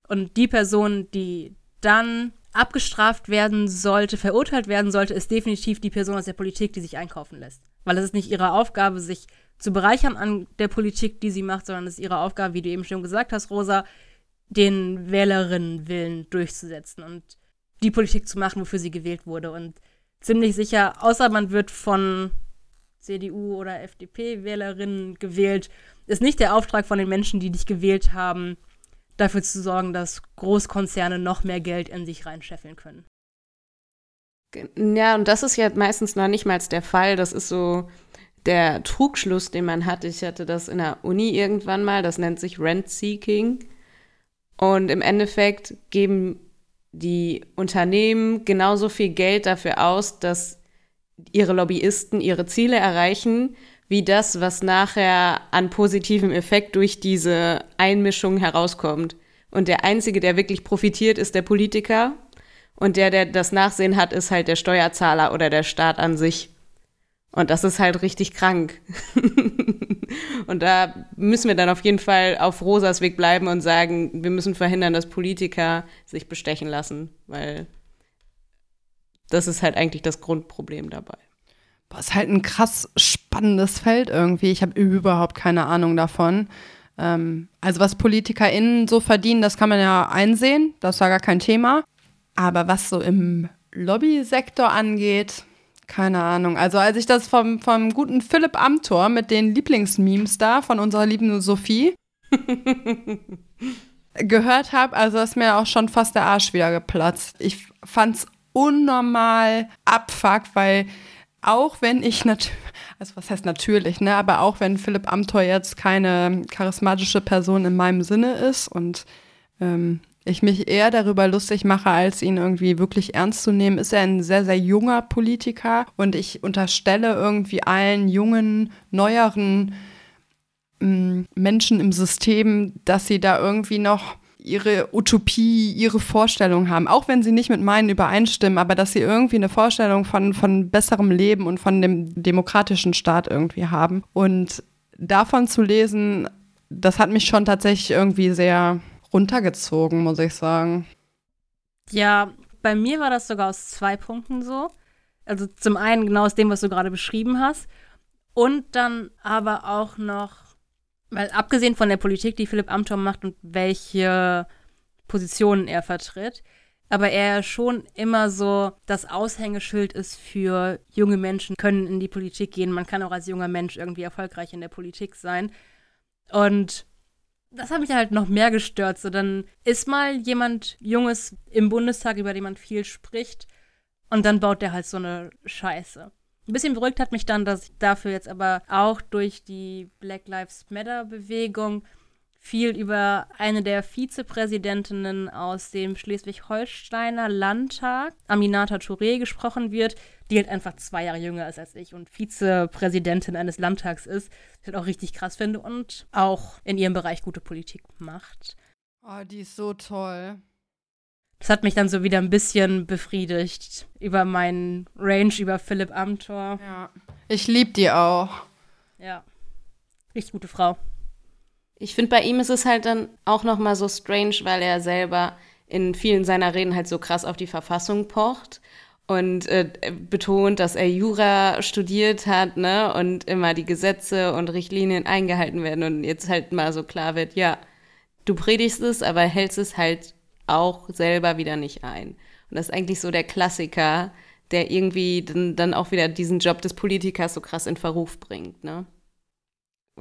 Und die Person, die dann abgestraft werden sollte, verurteilt werden sollte, ist definitiv die Person aus der Politik, die sich einkaufen lässt. Weil es ist nicht ihre Aufgabe, sich zu bereichern an der Politik, die sie macht, sondern es ist ihre Aufgabe, wie du eben schon gesagt hast, Rosa, den Wählerinnenwillen durchzusetzen und die Politik zu machen, wofür sie gewählt wurde. Und ziemlich sicher, außer man wird von CDU oder FDP-Wählerinnen gewählt, ist nicht der Auftrag von den Menschen, die dich gewählt haben, dafür zu sorgen, dass Großkonzerne noch mehr Geld in sich reinscheffeln können. Ja, und das ist ja meistens noch nicht mal der Fall. Das ist so der Trugschluss, den man hat. Ich hatte das in der Uni irgendwann mal, das nennt sich Rent-Seeking. Und im Endeffekt geben die Unternehmen genauso viel Geld dafür aus, dass ihre Lobbyisten ihre Ziele erreichen, wie das, was nachher an positivem Effekt durch diese Einmischung herauskommt. Und der Einzige, der wirklich profitiert, ist der Politiker. Und der, der das Nachsehen hat, ist halt der Steuerzahler oder der Staat an sich. Und das ist halt richtig krank. und da müssen wir dann auf jeden Fall auf Rosas Weg bleiben und sagen, wir müssen verhindern, dass Politiker sich bestechen lassen, weil das ist halt eigentlich das Grundproblem dabei. Boah, ist halt ein krass spannendes Feld irgendwie. Ich habe überhaupt keine Ahnung davon. Ähm, also was PolitikerInnen so verdienen, das kann man ja einsehen. Das war gar kein Thema. Aber was so im Lobbysektor angeht, keine Ahnung. Also als ich das vom, vom guten Philipp Amthor mit den Lieblingsmemes da von unserer lieben Sophie gehört habe, also ist mir auch schon fast der Arsch wieder geplatzt. Ich fand's unnormal abfuck, weil auch wenn ich natürlich, also was heißt natürlich, ne, aber auch wenn Philipp Amthor jetzt keine charismatische Person in meinem Sinne ist und ähm, ich mich eher darüber lustig mache, als ihn irgendwie wirklich ernst zu nehmen, ist er ein sehr, sehr junger Politiker und ich unterstelle irgendwie allen jungen, neueren ähm, Menschen im System, dass sie da irgendwie noch ihre Utopie, ihre Vorstellung haben, auch wenn sie nicht mit meinen übereinstimmen, aber dass sie irgendwie eine Vorstellung von, von besserem Leben und von dem demokratischen Staat irgendwie haben. Und davon zu lesen, das hat mich schon tatsächlich irgendwie sehr runtergezogen, muss ich sagen. Ja, bei mir war das sogar aus zwei Punkten so. Also zum einen genau aus dem, was du gerade beschrieben hast. Und dann aber auch noch weil abgesehen von der Politik, die Philipp Amthor macht und welche Positionen er vertritt, aber er schon immer so das Aushängeschild ist für junge Menschen, können in die Politik gehen. Man kann auch als junger Mensch irgendwie erfolgreich in der Politik sein. Und das hat mich halt noch mehr gestört. So, dann ist mal jemand Junges im Bundestag, über den man viel spricht, und dann baut der halt so eine Scheiße. Ein bisschen beruhigt hat mich dann, dass ich dafür jetzt aber auch durch die Black Lives Matter Bewegung viel über eine der Vizepräsidentinnen aus dem Schleswig-Holsteiner Landtag, Aminata Touré, gesprochen wird, die halt einfach zwei Jahre jünger ist als ich und Vizepräsidentin eines Landtags ist, was ich halt auch richtig krass finde und auch in ihrem Bereich gute Politik macht. Oh, die ist so toll. Das hat mich dann so wieder ein bisschen befriedigt über meinen Range, über Philipp Amthor. Ja. Ich liebe die auch. Ja. Richtig gute Frau. Ich finde, bei ihm ist es halt dann auch noch mal so strange, weil er selber in vielen seiner Reden halt so krass auf die Verfassung pocht und äh, betont, dass er Jura studiert hat, ne, und immer die Gesetze und Richtlinien eingehalten werden und jetzt halt mal so klar wird, ja, du predigst es, aber hältst es halt auch selber wieder nicht ein. Und das ist eigentlich so der Klassiker, der irgendwie dann, dann auch wieder diesen Job des Politikers so krass in Verruf bringt, ne?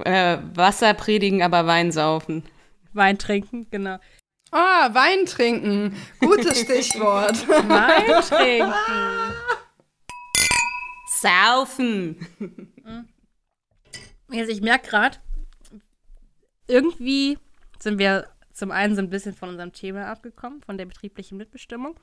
Äh, Wasser predigen, aber Wein saufen. Wein trinken, genau. Ah, Wein trinken. Gutes Stichwort. Wein trinken. Saufen. Also ich merke gerade, irgendwie sind wir zum einen so ein bisschen von unserem Thema abgekommen, von der betrieblichen Mitbestimmung.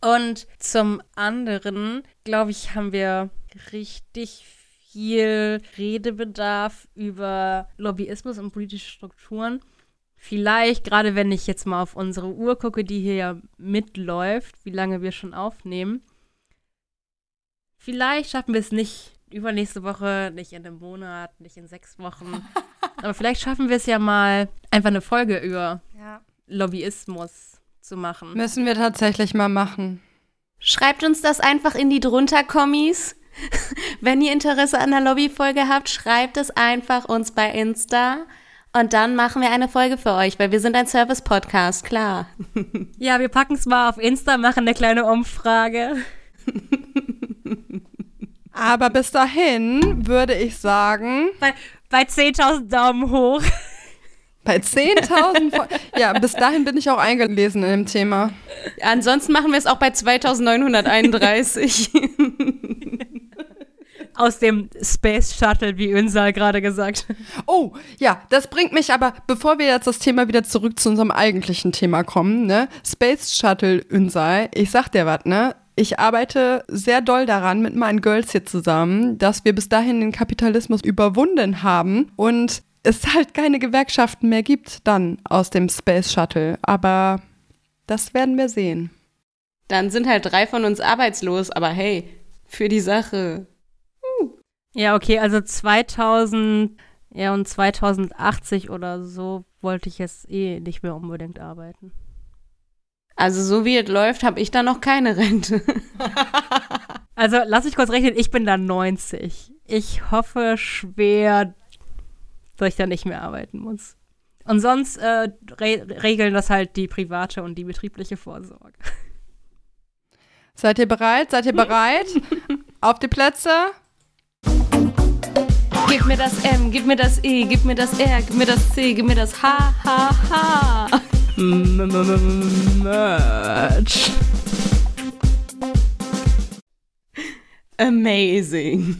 Und zum anderen, glaube ich, haben wir richtig viel Redebedarf über Lobbyismus und politische Strukturen. Vielleicht, gerade wenn ich jetzt mal auf unsere Uhr gucke, die hier ja mitläuft, wie lange wir schon aufnehmen, vielleicht schaffen wir es nicht übernächste Woche, nicht in einem Monat, nicht in sechs Wochen. Aber vielleicht schaffen wir es ja mal, einfach eine Folge über ja. Lobbyismus zu machen. Müssen wir tatsächlich mal machen. Schreibt uns das einfach in die drunter-Kommis. Wenn ihr Interesse an der Lobbyfolge habt, schreibt es einfach uns bei Insta. Und dann machen wir eine Folge für euch, weil wir sind ein Service-Podcast, klar. Ja, wir packen es mal auf Insta, machen eine kleine Umfrage. Aber bis dahin würde ich sagen. Bei, bei 10.000 Daumen hoch. Bei 10.000? ja, bis dahin bin ich auch eingelesen in dem Thema. Ansonsten machen wir es auch bei 2931. Aus dem Space Shuttle, wie Ünsal gerade gesagt. Oh, ja, das bringt mich aber, bevor wir jetzt das Thema wieder zurück zu unserem eigentlichen Thema kommen, ne? Space Shuttle Ünsal, ich sag dir was, ne? Ich arbeite sehr doll daran mit meinen Girls hier zusammen, dass wir bis dahin den Kapitalismus überwunden haben und es halt keine Gewerkschaften mehr gibt dann aus dem Space Shuttle. Aber das werden wir sehen. Dann sind halt drei von uns arbeitslos, aber hey, für die Sache. Ja, okay, also 2000 ja, und 2080 oder so wollte ich jetzt eh nicht mehr unbedingt arbeiten. Also so wie es läuft, habe ich da noch keine Rente. also lass ich kurz rechnen, ich bin da 90. Ich hoffe schwer, dass ich da nicht mehr arbeiten muss. Und sonst äh, re regeln das halt die private und die betriebliche Vorsorge. Seid ihr bereit? Seid ihr bereit? Auf die Plätze. Gib mir das M, gib mir das E, gib mir das R, gib mir das C, gib mir das H, H, H. Merch. Amazing.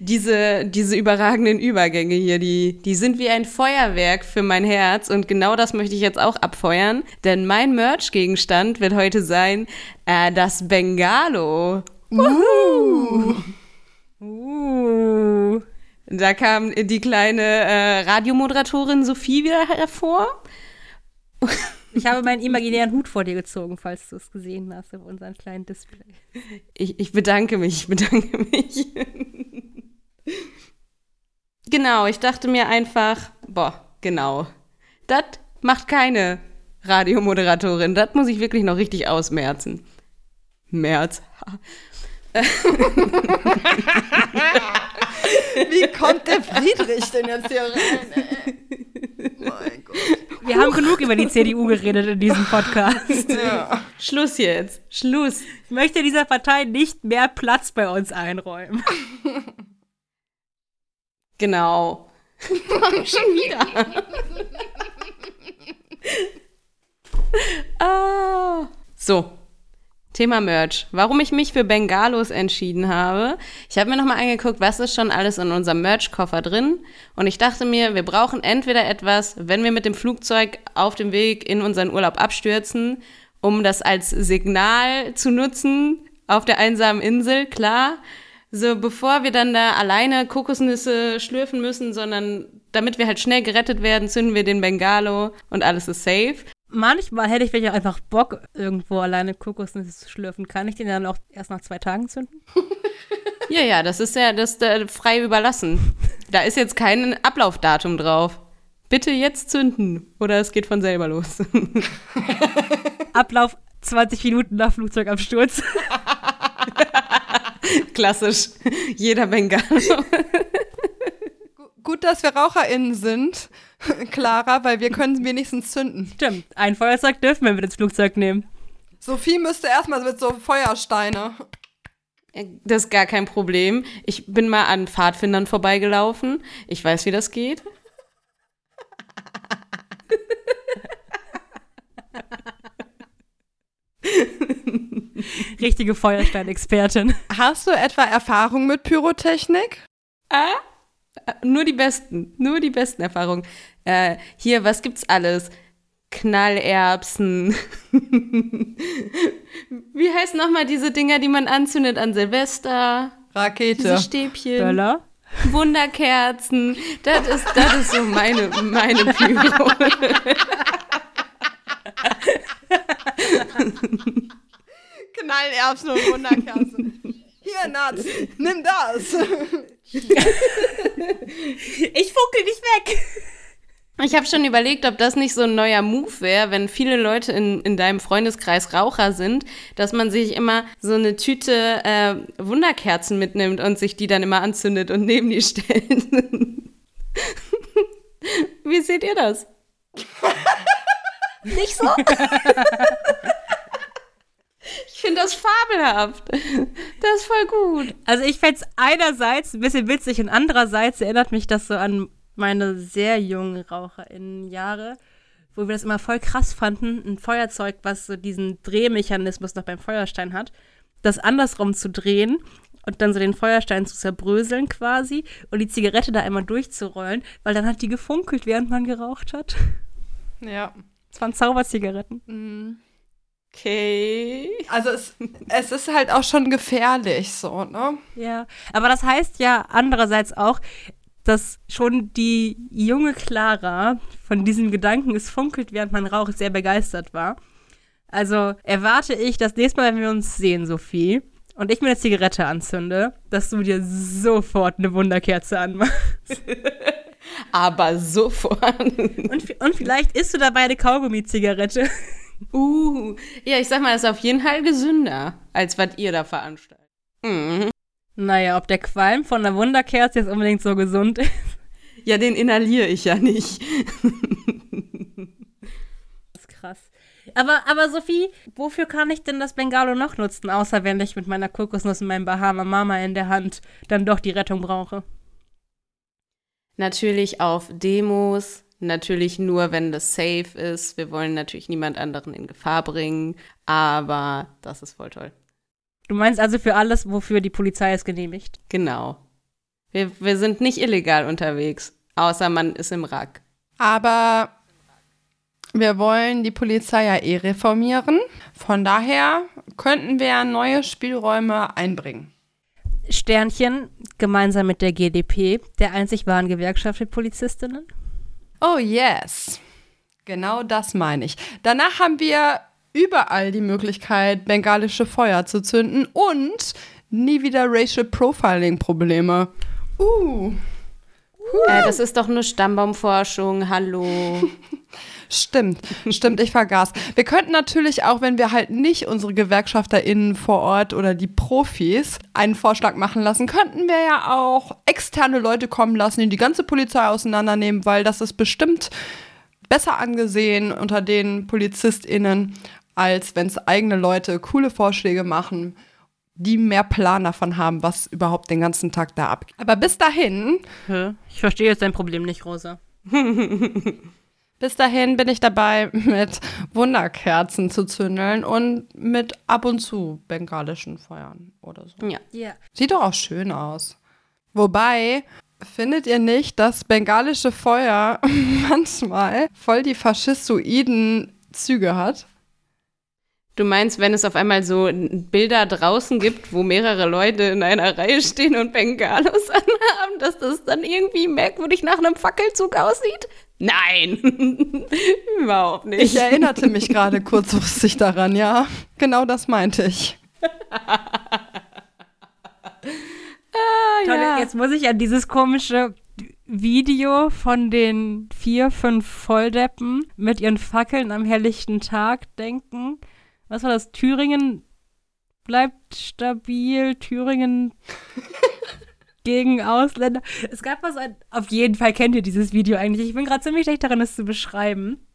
diese, diese überragenden Übergänge hier, die, die sind wie ein Feuerwerk für mein Herz und genau das möchte ich jetzt auch abfeuern, denn mein Merch-Gegenstand wird heute sein äh, das Bengalo. Woohoo! Uh. Da kam die kleine äh, Radiomoderatorin Sophie wieder hervor. Ich habe meinen imaginären Hut vor dir gezogen, falls du es gesehen hast auf unserem kleinen Display. Ich, ich bedanke mich, ich bedanke mich. genau, ich dachte mir einfach, boah, genau. Das macht keine Radiomoderatorin. Das muss ich wirklich noch richtig ausmerzen. März. Wie kommt der Friedrich denn jetzt hier rein? Ey? Mein Gott. Wir haben genug über die CDU geredet in diesem Podcast. Ja. Schluss jetzt. Schluss. Ich möchte dieser Partei nicht mehr Platz bei uns einräumen. Genau. Schon wieder. ah. So, Thema Merch. Warum ich mich für Bengalos entschieden habe. Ich habe mir nochmal angeguckt, was ist schon alles in unserem Merch-Koffer drin. Und ich dachte mir, wir brauchen entweder etwas, wenn wir mit dem Flugzeug auf dem Weg in unseren Urlaub abstürzen, um das als Signal zu nutzen auf der einsamen Insel, klar. So, bevor wir dann da alleine Kokosnüsse schlürfen müssen, sondern damit wir halt schnell gerettet werden, zünden wir den Bengalo und alles ist safe manchmal hätte ich vielleicht auch einfach Bock, irgendwo alleine Kokosnüsse zu schlürfen. Kann ich den dann auch erst nach zwei Tagen zünden? ja, ja, das ist ja das ist, frei überlassen. Da ist jetzt kein Ablaufdatum drauf. Bitte jetzt zünden oder es geht von selber los. Ablauf 20 Minuten nach Flugzeugabsturz. Klassisch. Jeder Bengalo. Gut, dass wir RaucherInnen sind, Clara, weil wir können wenigstens zünden. Stimmt. Ein Feuerzeug dürfen wir mit ins Flugzeug nehmen. Sophie müsste erstmal mit so Feuersteine. Das ist gar kein Problem. Ich bin mal an Pfadfindern vorbeigelaufen. Ich weiß, wie das geht. Richtige Feuersteinexpertin. Hast du etwa Erfahrung mit Pyrotechnik? Ah? Nur die besten, nur die besten Erfahrungen. Äh, hier, was gibt's alles? Knallerbsen. Wie heißen nochmal diese Dinger, die man anzündet an Silvester? Rakete. Diese Stäbchen. Böller. Wunderkerzen. Das ist, das ist so meine, meine Pyro. Knallerbsen und Wunderkerzen. Hier, Nats, nimm das. ich funkel dich weg. Ich habe schon überlegt, ob das nicht so ein neuer Move wäre, wenn viele Leute in, in deinem Freundeskreis Raucher sind, dass man sich immer so eine Tüte äh, Wunderkerzen mitnimmt und sich die dann immer anzündet und neben die stellt. Wie seht ihr das? nicht so? Ich finde das fabelhaft. Das ist voll gut. Also ich fände es einerseits ein bisschen witzig und andererseits erinnert mich das so an meine sehr jungen RaucherInnen-Jahre, wo wir das immer voll krass fanden, ein Feuerzeug, was so diesen Drehmechanismus noch beim Feuerstein hat, das andersrum zu drehen und dann so den Feuerstein zu zerbröseln quasi und die Zigarette da einmal durchzurollen, weil dann hat die gefunkelt, während man geraucht hat. Ja. Das waren Zauberzigaretten. Mhm. Okay. Also es, es ist halt auch schon gefährlich so, ne? Ja, aber das heißt ja andererseits auch, dass schon die junge Clara von diesem Gedanken, es funkelt, während man raucht, sehr begeistert war. Also erwarte ich das nächste Mal, wenn wir uns sehen, Sophie, und ich mir eine Zigarette anzünde, dass du dir sofort eine Wunderkerze anmachst. Aber sofort. Und, und vielleicht isst du dabei eine Kaugummi-Zigarette. Uh, ja, ich sag mal, das ist auf jeden Fall gesünder, als was ihr da veranstaltet. Mhm. Naja, ob der Qualm von einer Wunderkerze jetzt unbedingt so gesund ist. Ja, den inhaliere ich ja nicht. Das ist krass. Aber, aber Sophie, wofür kann ich denn das Bengalo noch nutzen, außer wenn ich mit meiner Kokosnuss und meinem Bahama Mama in der Hand dann doch die Rettung brauche? Natürlich auf Demos, natürlich nur, wenn das safe ist. Wir wollen natürlich niemand anderen in Gefahr bringen, aber das ist voll toll. Du meinst also für alles, wofür die Polizei es genehmigt? Genau. Wir, wir sind nicht illegal unterwegs, außer man ist im Rack. Aber wir wollen die Polizei ja eh reformieren. Von daher könnten wir neue Spielräume einbringen. Sternchen gemeinsam mit der GdP, der einzig wahren Gewerkschaft für Polizistinnen? Oh yes. Genau das meine ich. Danach haben wir überall die Möglichkeit, bengalische Feuer zu zünden und nie wieder Racial Profiling Probleme. Uh. Äh, das ist doch nur Stammbaumforschung, hallo. Stimmt, stimmt, ich vergaß. Wir könnten natürlich auch, wenn wir halt nicht unsere GewerkschafterInnen vor Ort oder die Profis einen Vorschlag machen lassen, könnten wir ja auch externe Leute kommen lassen, die die ganze Polizei auseinandernehmen, weil das ist bestimmt besser angesehen unter den PolizistInnen, als wenn es eigene Leute coole Vorschläge machen, die mehr Plan davon haben, was überhaupt den ganzen Tag da abgeht. Aber bis dahin. Ich verstehe jetzt dein Problem nicht, Rosa. Bis dahin bin ich dabei, mit Wunderkerzen zu zündeln und mit ab und zu bengalischen Feuern oder so. Ja. Ja. Sieht doch auch schön aus. Wobei, findet ihr nicht, dass bengalische Feuer manchmal voll die faschistoiden Züge hat? Du meinst, wenn es auf einmal so Bilder draußen gibt, wo mehrere Leute in einer Reihe stehen und Bengalos anhaben, dass das dann irgendwie merkwürdig nach einem Fackelzug aussieht? Nein, überhaupt nicht. Ich erinnerte mich gerade kurzfristig daran, ja. Genau das meinte ich. Ah, Toll, ja. jetzt muss ich an dieses komische Video von den vier, fünf Volldeppen mit ihren Fackeln am helllichten Tag denken. Was war das? Thüringen bleibt stabil, Thüringen gegen Ausländer. Es gab was, ein, auf jeden Fall kennt ihr dieses Video eigentlich. Ich bin gerade ziemlich schlecht darin, es zu beschreiben.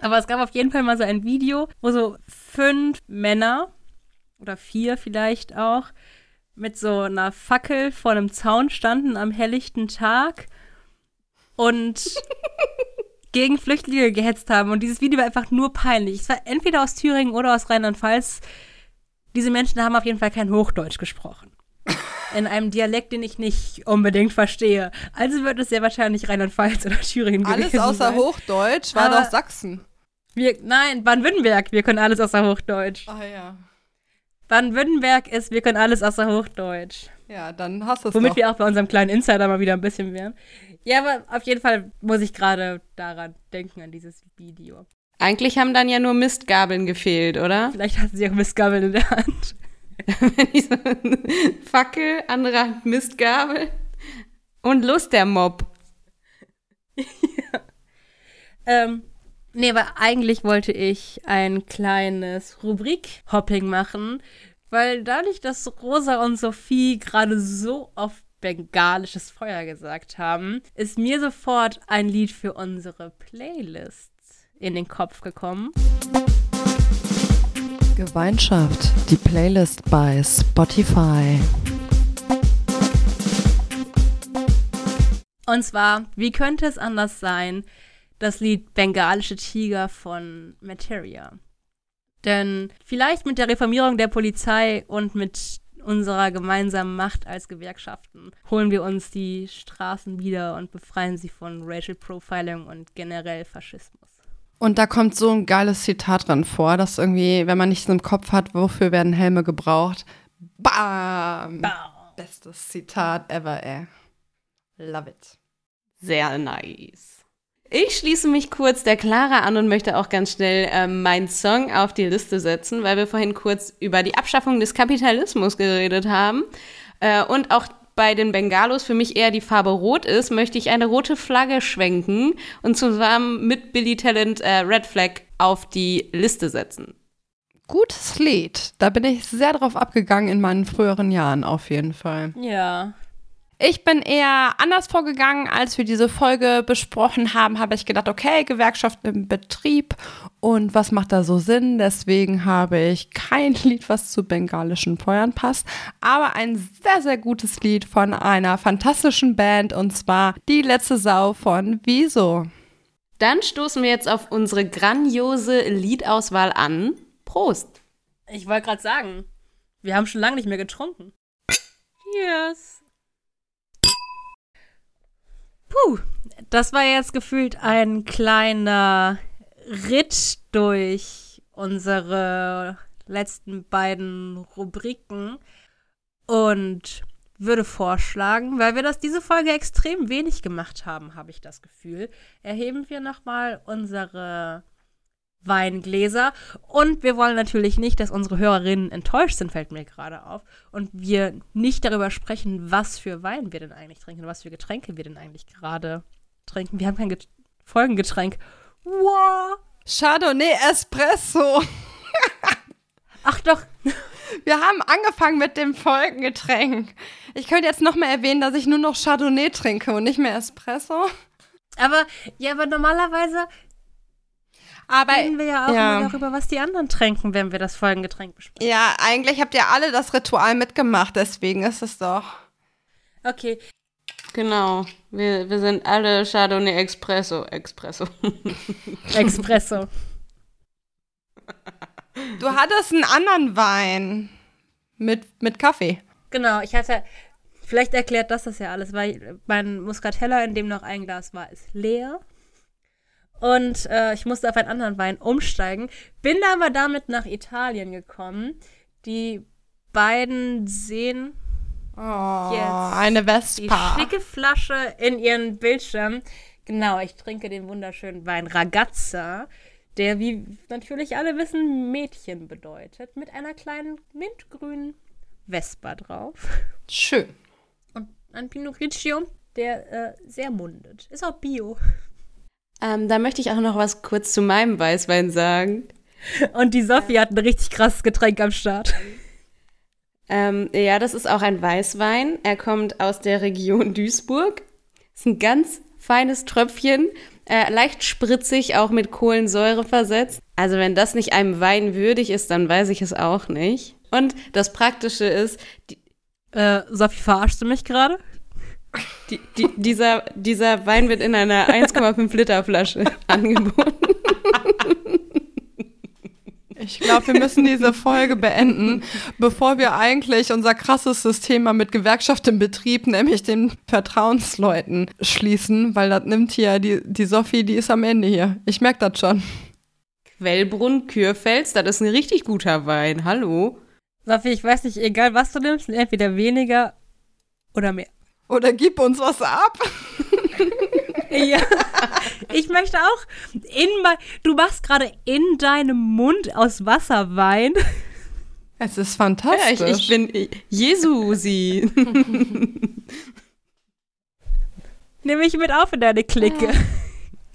Aber es gab auf jeden Fall mal so ein Video, wo so fünf Männer oder vier vielleicht auch mit so einer Fackel vor einem Zaun standen am helllichten Tag und gegen Flüchtlinge gehetzt haben. Und dieses Video war einfach nur peinlich. Es war entweder aus Thüringen oder aus Rheinland-Pfalz. Diese Menschen haben auf jeden Fall kein Hochdeutsch gesprochen. In einem Dialekt, den ich nicht unbedingt verstehe. Also wird es sehr wahrscheinlich Rheinland-Pfalz oder Thüringen Alles gewesen außer sein. Hochdeutsch war Aber- doch Sachsen. Wir, nein, Baden-Württemberg, wir können alles außer Hochdeutsch. Ah ja. Baden-Württemberg ist, wir können alles außer Hochdeutsch. Ja, dann hast du es Womit doch. wir auch bei unserem kleinen Insider mal wieder ein bisschen wären. Ja, aber auf jeden Fall muss ich gerade daran denken, an dieses Video. Eigentlich haben dann ja nur Mistgabeln gefehlt, oder? Vielleicht hatten sie auch Mistgabeln in der Hand. Wenn ich so Fackel, andere Hand Mistgabel. Und Lust der Mob. Ähm, nee, aber eigentlich wollte ich ein kleines Rubrik-Hopping machen, weil dadurch, dass Rosa und Sophie gerade so oft bengalisches Feuer gesagt haben, ist mir sofort ein Lied für unsere Playlists in den Kopf gekommen. Gemeinschaft, die Playlist bei Spotify. Und zwar, wie könnte es anders sein, das Lied Bengalische Tiger von Materia. Denn vielleicht mit der Reformierung der Polizei und mit unserer gemeinsamen Macht als Gewerkschaften holen wir uns die Straßen wieder und befreien sie von Racial Profiling und generell Faschismus. Und da kommt so ein geiles Zitat dran vor, dass irgendwie, wenn man nichts im Kopf hat, wofür werden Helme gebraucht? Bam! Bam. Bestes Zitat ever, ey. Love it. Sehr nice. Ich schließe mich kurz der Clara an und möchte auch ganz schnell äh, meinen Song auf die Liste setzen, weil wir vorhin kurz über die Abschaffung des Kapitalismus geredet haben. Äh, und auch bei den Bengalos für mich eher die Farbe rot ist, möchte ich eine rote Flagge schwenken und zusammen mit Billy Talent äh, Red Flag auf die Liste setzen. Gutes Lied. Da bin ich sehr drauf abgegangen in meinen früheren Jahren auf jeden Fall. Ja. Ich bin eher anders vorgegangen, als wir diese Folge besprochen haben, habe ich gedacht, okay, Gewerkschaft im Betrieb und was macht da so Sinn? Deswegen habe ich kein Lied, was zu bengalischen Feuern passt, aber ein sehr, sehr gutes Lied von einer fantastischen Band und zwar Die letzte Sau von Wieso. Dann stoßen wir jetzt auf unsere grandiose Liedauswahl an. Prost! Ich wollte gerade sagen, wir haben schon lange nicht mehr getrunken. Cheers! Puh, das war jetzt gefühlt ein kleiner Ritt durch unsere letzten beiden Rubriken und würde vorschlagen, weil wir das diese Folge extrem wenig gemacht haben, habe ich das Gefühl, erheben wir nochmal unsere Weingläser. Und wir wollen natürlich nicht, dass unsere Hörerinnen enttäuscht sind, fällt mir gerade auf. Und wir nicht darüber sprechen, was für Wein wir denn eigentlich trinken, was für Getränke wir denn eigentlich gerade trinken. Wir haben kein Get Folgengetränk. Wow! Chardonnay Espresso. Ach doch. Wir haben angefangen mit dem Folgengetränk. Ich könnte jetzt noch mal erwähnen, dass ich nur noch Chardonnay trinke und nicht mehr Espresso. Aber, ja, aber normalerweise aber reden wir ja auch ja. immer darüber, was die anderen tränken, wenn wir das Folgengetränk besprechen. Ja, eigentlich habt ihr alle das Ritual mitgemacht, deswegen ist es doch. Okay. Genau. Wir, wir sind alle Chardonnay Espresso. Espresso. Espresso. Du hattest einen anderen Wein mit, mit Kaffee. Genau, ich hatte, vielleicht erklärt das das ja alles, weil mein Muscatella, in dem noch ein Glas war, ist leer. Und äh, ich musste auf einen anderen Wein umsteigen. Bin aber damit nach Italien gekommen. Die beiden sehen oh, jetzt eine Vespa. Die schicke Flasche in ihren Bildschirm. Genau, ich trinke den wunderschönen Wein Ragazza, der, wie natürlich alle wissen, Mädchen bedeutet, mit einer kleinen mintgrünen Vespa drauf. Schön. Und ein Pinot Grigio, der äh, sehr mundet. Ist auch Bio. Ähm, da möchte ich auch noch was kurz zu meinem Weißwein sagen. Und die Sophie hat ein richtig krasses Getränk am Start. Ähm, ja, das ist auch ein Weißwein. Er kommt aus der Region Duisburg. Ist ein ganz feines Tröpfchen, äh, leicht spritzig, auch mit Kohlensäure versetzt. Also wenn das nicht einem Wein würdig ist, dann weiß ich es auch nicht. Und das Praktische ist, die äh, Sophie, verarschst du mich gerade? Die, die, dieser, dieser Wein wird in einer 1,5 Liter Flasche angeboten. Ich glaube, wir müssen diese Folge beenden, bevor wir eigentlich unser krassestes Thema mit Gewerkschaft im Betrieb, nämlich den Vertrauensleuten, schließen, weil das nimmt hier die, die Sophie, die ist am Ende hier. Ich merke das schon. Quellbrunn Kürfels, das ist ein richtig guter Wein. Hallo. Sophie, ich weiß nicht, egal was du nimmst, entweder weniger oder mehr. Oder gib uns was ab. ja. Ich möchte auch in mein, du machst gerade in deinem Mund aus Wasser Wein. Es ist fantastisch. Ja, ich, ich bin Jesusi. Nimm mich mit auf in deine Clique.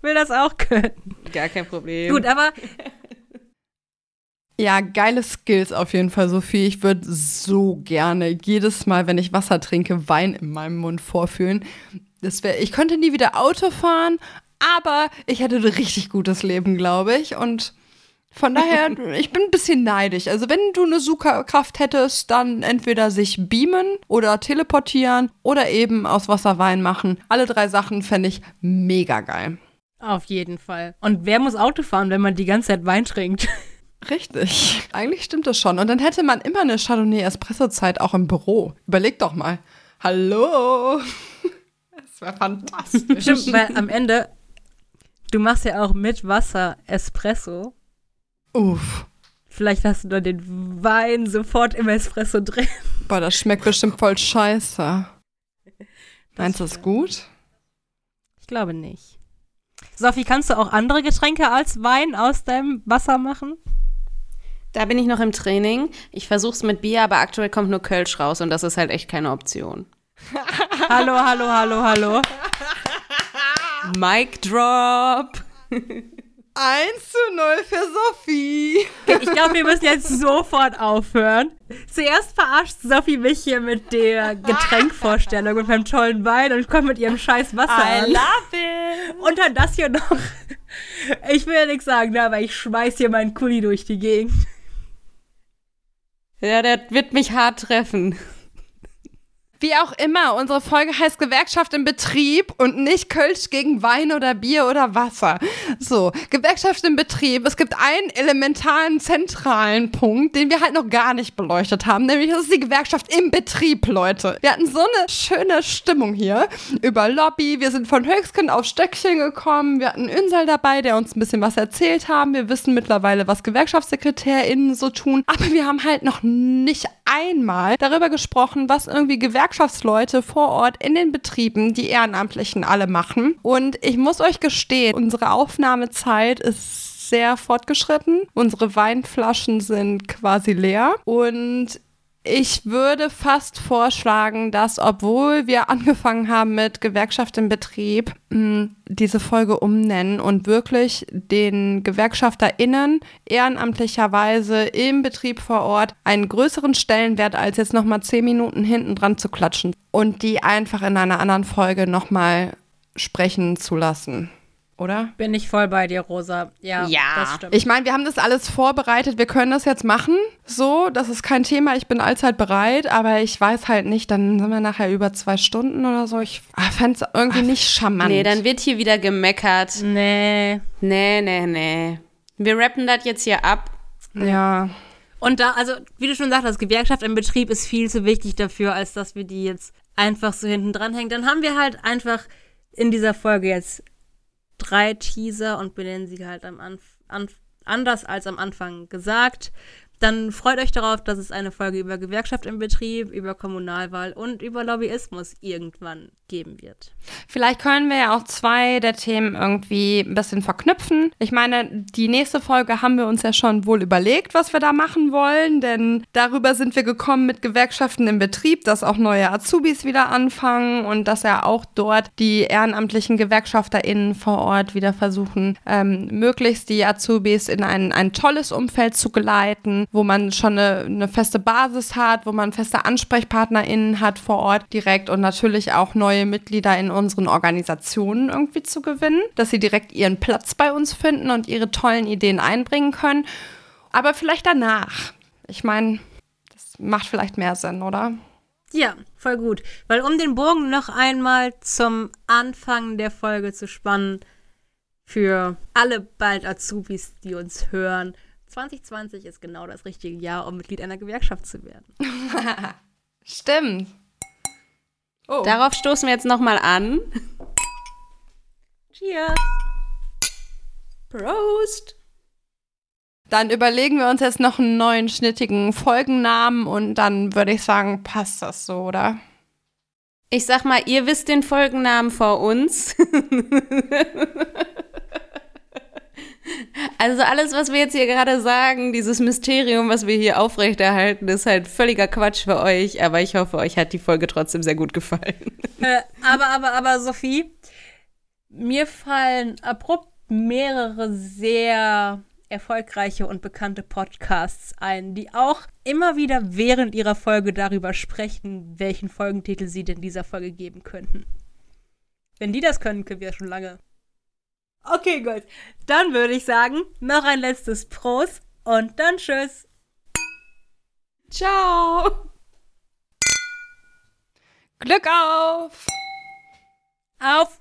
Will das auch können. Gar kein Problem. Gut, aber ja, geile Skills auf jeden Fall, Sophie. Ich würde so gerne jedes Mal, wenn ich Wasser trinke, Wein in meinem Mund vorfühlen. Das wär, ich könnte nie wieder Auto fahren, aber ich hätte ein richtig gutes Leben, glaube ich. Und von daher, ich bin ein bisschen neidisch. Also wenn du eine Superkraft hättest, dann entweder sich beamen oder teleportieren oder eben aus Wasser Wein machen. Alle drei Sachen fände ich mega geil. Auf jeden Fall. Und wer muss Auto fahren, wenn man die ganze Zeit Wein trinkt? Richtig. Eigentlich stimmt das schon. Und dann hätte man immer eine Chardonnay-Espresso-Zeit auch im Büro. Überleg doch mal. Hallo. Das wäre fantastisch. Stimmt, weil am Ende, du machst ja auch mit Wasser Espresso. Uff. Vielleicht hast du dann den Wein sofort im Espresso drin. Boah, das schmeckt bestimmt voll scheiße. Meinst du das gut? Ich glaube nicht. Sophie, kannst du auch andere Getränke als Wein aus deinem Wasser machen? Da bin ich noch im Training. Ich versuch's mit Bier, aber aktuell kommt nur Kölsch raus und das ist halt echt keine Option. hallo, hallo, hallo, hallo. Mic drop. 1 zu 0 für Sophie. Ich glaube, wir müssen jetzt sofort aufhören. Zuerst verarscht Sophie mich hier mit der Getränkvorstellung und meinem tollen Wein und kommt mit ihrem scheiß Wasser I an. love it. Und dann das hier noch. Ich will ja nichts sagen, ne, aber ich schmeiß hier meinen Kuli durch die Gegend. Ja, der wird mich hart treffen. Wie auch immer, unsere Folge heißt Gewerkschaft im Betrieb und nicht Kölsch gegen Wein oder Bier oder Wasser. So, Gewerkschaft im Betrieb. Es gibt einen elementaren, zentralen Punkt, den wir halt noch gar nicht beleuchtet haben, nämlich das ist die Gewerkschaft im Betrieb, Leute. Wir hatten so eine schöne Stimmung hier über Lobby. Wir sind von Höchstkind auf Stöckchen gekommen. Wir hatten Ünsal dabei, der uns ein bisschen was erzählt haben. Wir wissen mittlerweile, was GewerkschaftssekretärInnen so tun. Aber wir haben halt noch nicht einmal darüber gesprochen, was irgendwie Gewerkschaftsleute vor Ort in den Betrieben, die Ehrenamtlichen alle machen. Und ich muss euch gestehen, unsere Aufnahmezeit ist sehr fortgeschritten. Unsere Weinflaschen sind quasi leer. Und ich würde fast vorschlagen, dass, obwohl wir angefangen haben mit Gewerkschaft im Betrieb, diese Folge umnennen und wirklich den GewerkschafterInnen ehrenamtlicherweise im Betrieb vor Ort einen größeren Stellenwert als jetzt nochmal zehn Minuten hinten dran zu klatschen und die einfach in einer anderen Folge nochmal sprechen zu lassen oder? Bin ich voll bei dir, Rosa. Ja, Ja. das stimmt. Ich meine, wir haben das alles vorbereitet. Wir können das jetzt machen. So, das ist kein Thema. Ich bin allzeit bereit, aber ich weiß halt nicht, dann sind wir nachher über zwei Stunden oder so. Ich fände es irgendwie nicht charmant. Nee, dann wird hier wieder gemeckert. nee. Nee, nee, nee. Wir rappen das jetzt hier ab. Ja. Und da, also, wie du schon sagtest, Gewerkschaft im Betrieb ist viel zu wichtig dafür, als dass wir die jetzt einfach so hinten dran hängen. Dann haben wir halt einfach in dieser Folge jetzt drei Teaser und benennen sie halt am Anf an anders als am Anfang gesagt. Dann freut euch darauf, dass es eine Folge über Gewerkschaft im Betrieb, über Kommunalwahl und über Lobbyismus irgendwann geben wird. Vielleicht können wir ja auch zwei der Themen irgendwie ein bisschen verknüpfen. Ich meine, die nächste Folge haben wir uns ja schon wohl überlegt, was wir da machen wollen, denn darüber sind wir gekommen mit Gewerkschaften im Betrieb, dass auch neue Azubis wieder anfangen und dass ja auch dort die ehrenamtlichen GewerkschafterInnen vor Ort wieder versuchen, ähm, möglichst die Azubis in ein, ein tolles Umfeld zu geleiten, wo man schon eine, eine feste Basis hat, wo man feste AnsprechpartnerInnen hat vor Ort direkt und natürlich auch neue Mitglieder in unseren Organisationen irgendwie zu gewinnen, dass sie direkt ihren Platz bei uns finden und ihre tollen Ideen einbringen können. Aber vielleicht danach. Ich meine, das macht vielleicht mehr Sinn, oder? Ja, voll gut. Weil um den Bogen noch einmal zum Anfang der Folge zu spannen, für alle bald Azubis, die uns hören, 2020 ist genau das richtige Jahr, um Mitglied einer Gewerkschaft zu werden. Stimmt. Oh. Darauf stoßen wir jetzt nochmal an. Cheers! Prost! Dann überlegen wir uns jetzt noch einen neuen schnittigen Folgennamen und dann würde ich sagen, passt das so, oder? Ich sag mal, ihr wisst den Folgennamen vor uns. Also alles, was wir jetzt hier gerade sagen, dieses Mysterium, was wir hier aufrechterhalten, ist halt völliger Quatsch für euch. Aber ich hoffe, euch hat die Folge trotzdem sehr gut gefallen. äh, aber, aber, aber, Sophie, mir fallen abrupt mehrere sehr erfolgreiche und bekannte Podcasts ein, die auch immer wieder während ihrer Folge darüber sprechen, welchen Folgentitel sie denn dieser Folge geben könnten. Wenn die das können, können wir schon lange. Okay, gut. Dann würde ich sagen, noch ein letztes Prost und dann tschüss. Ciao! Glück auf! Auf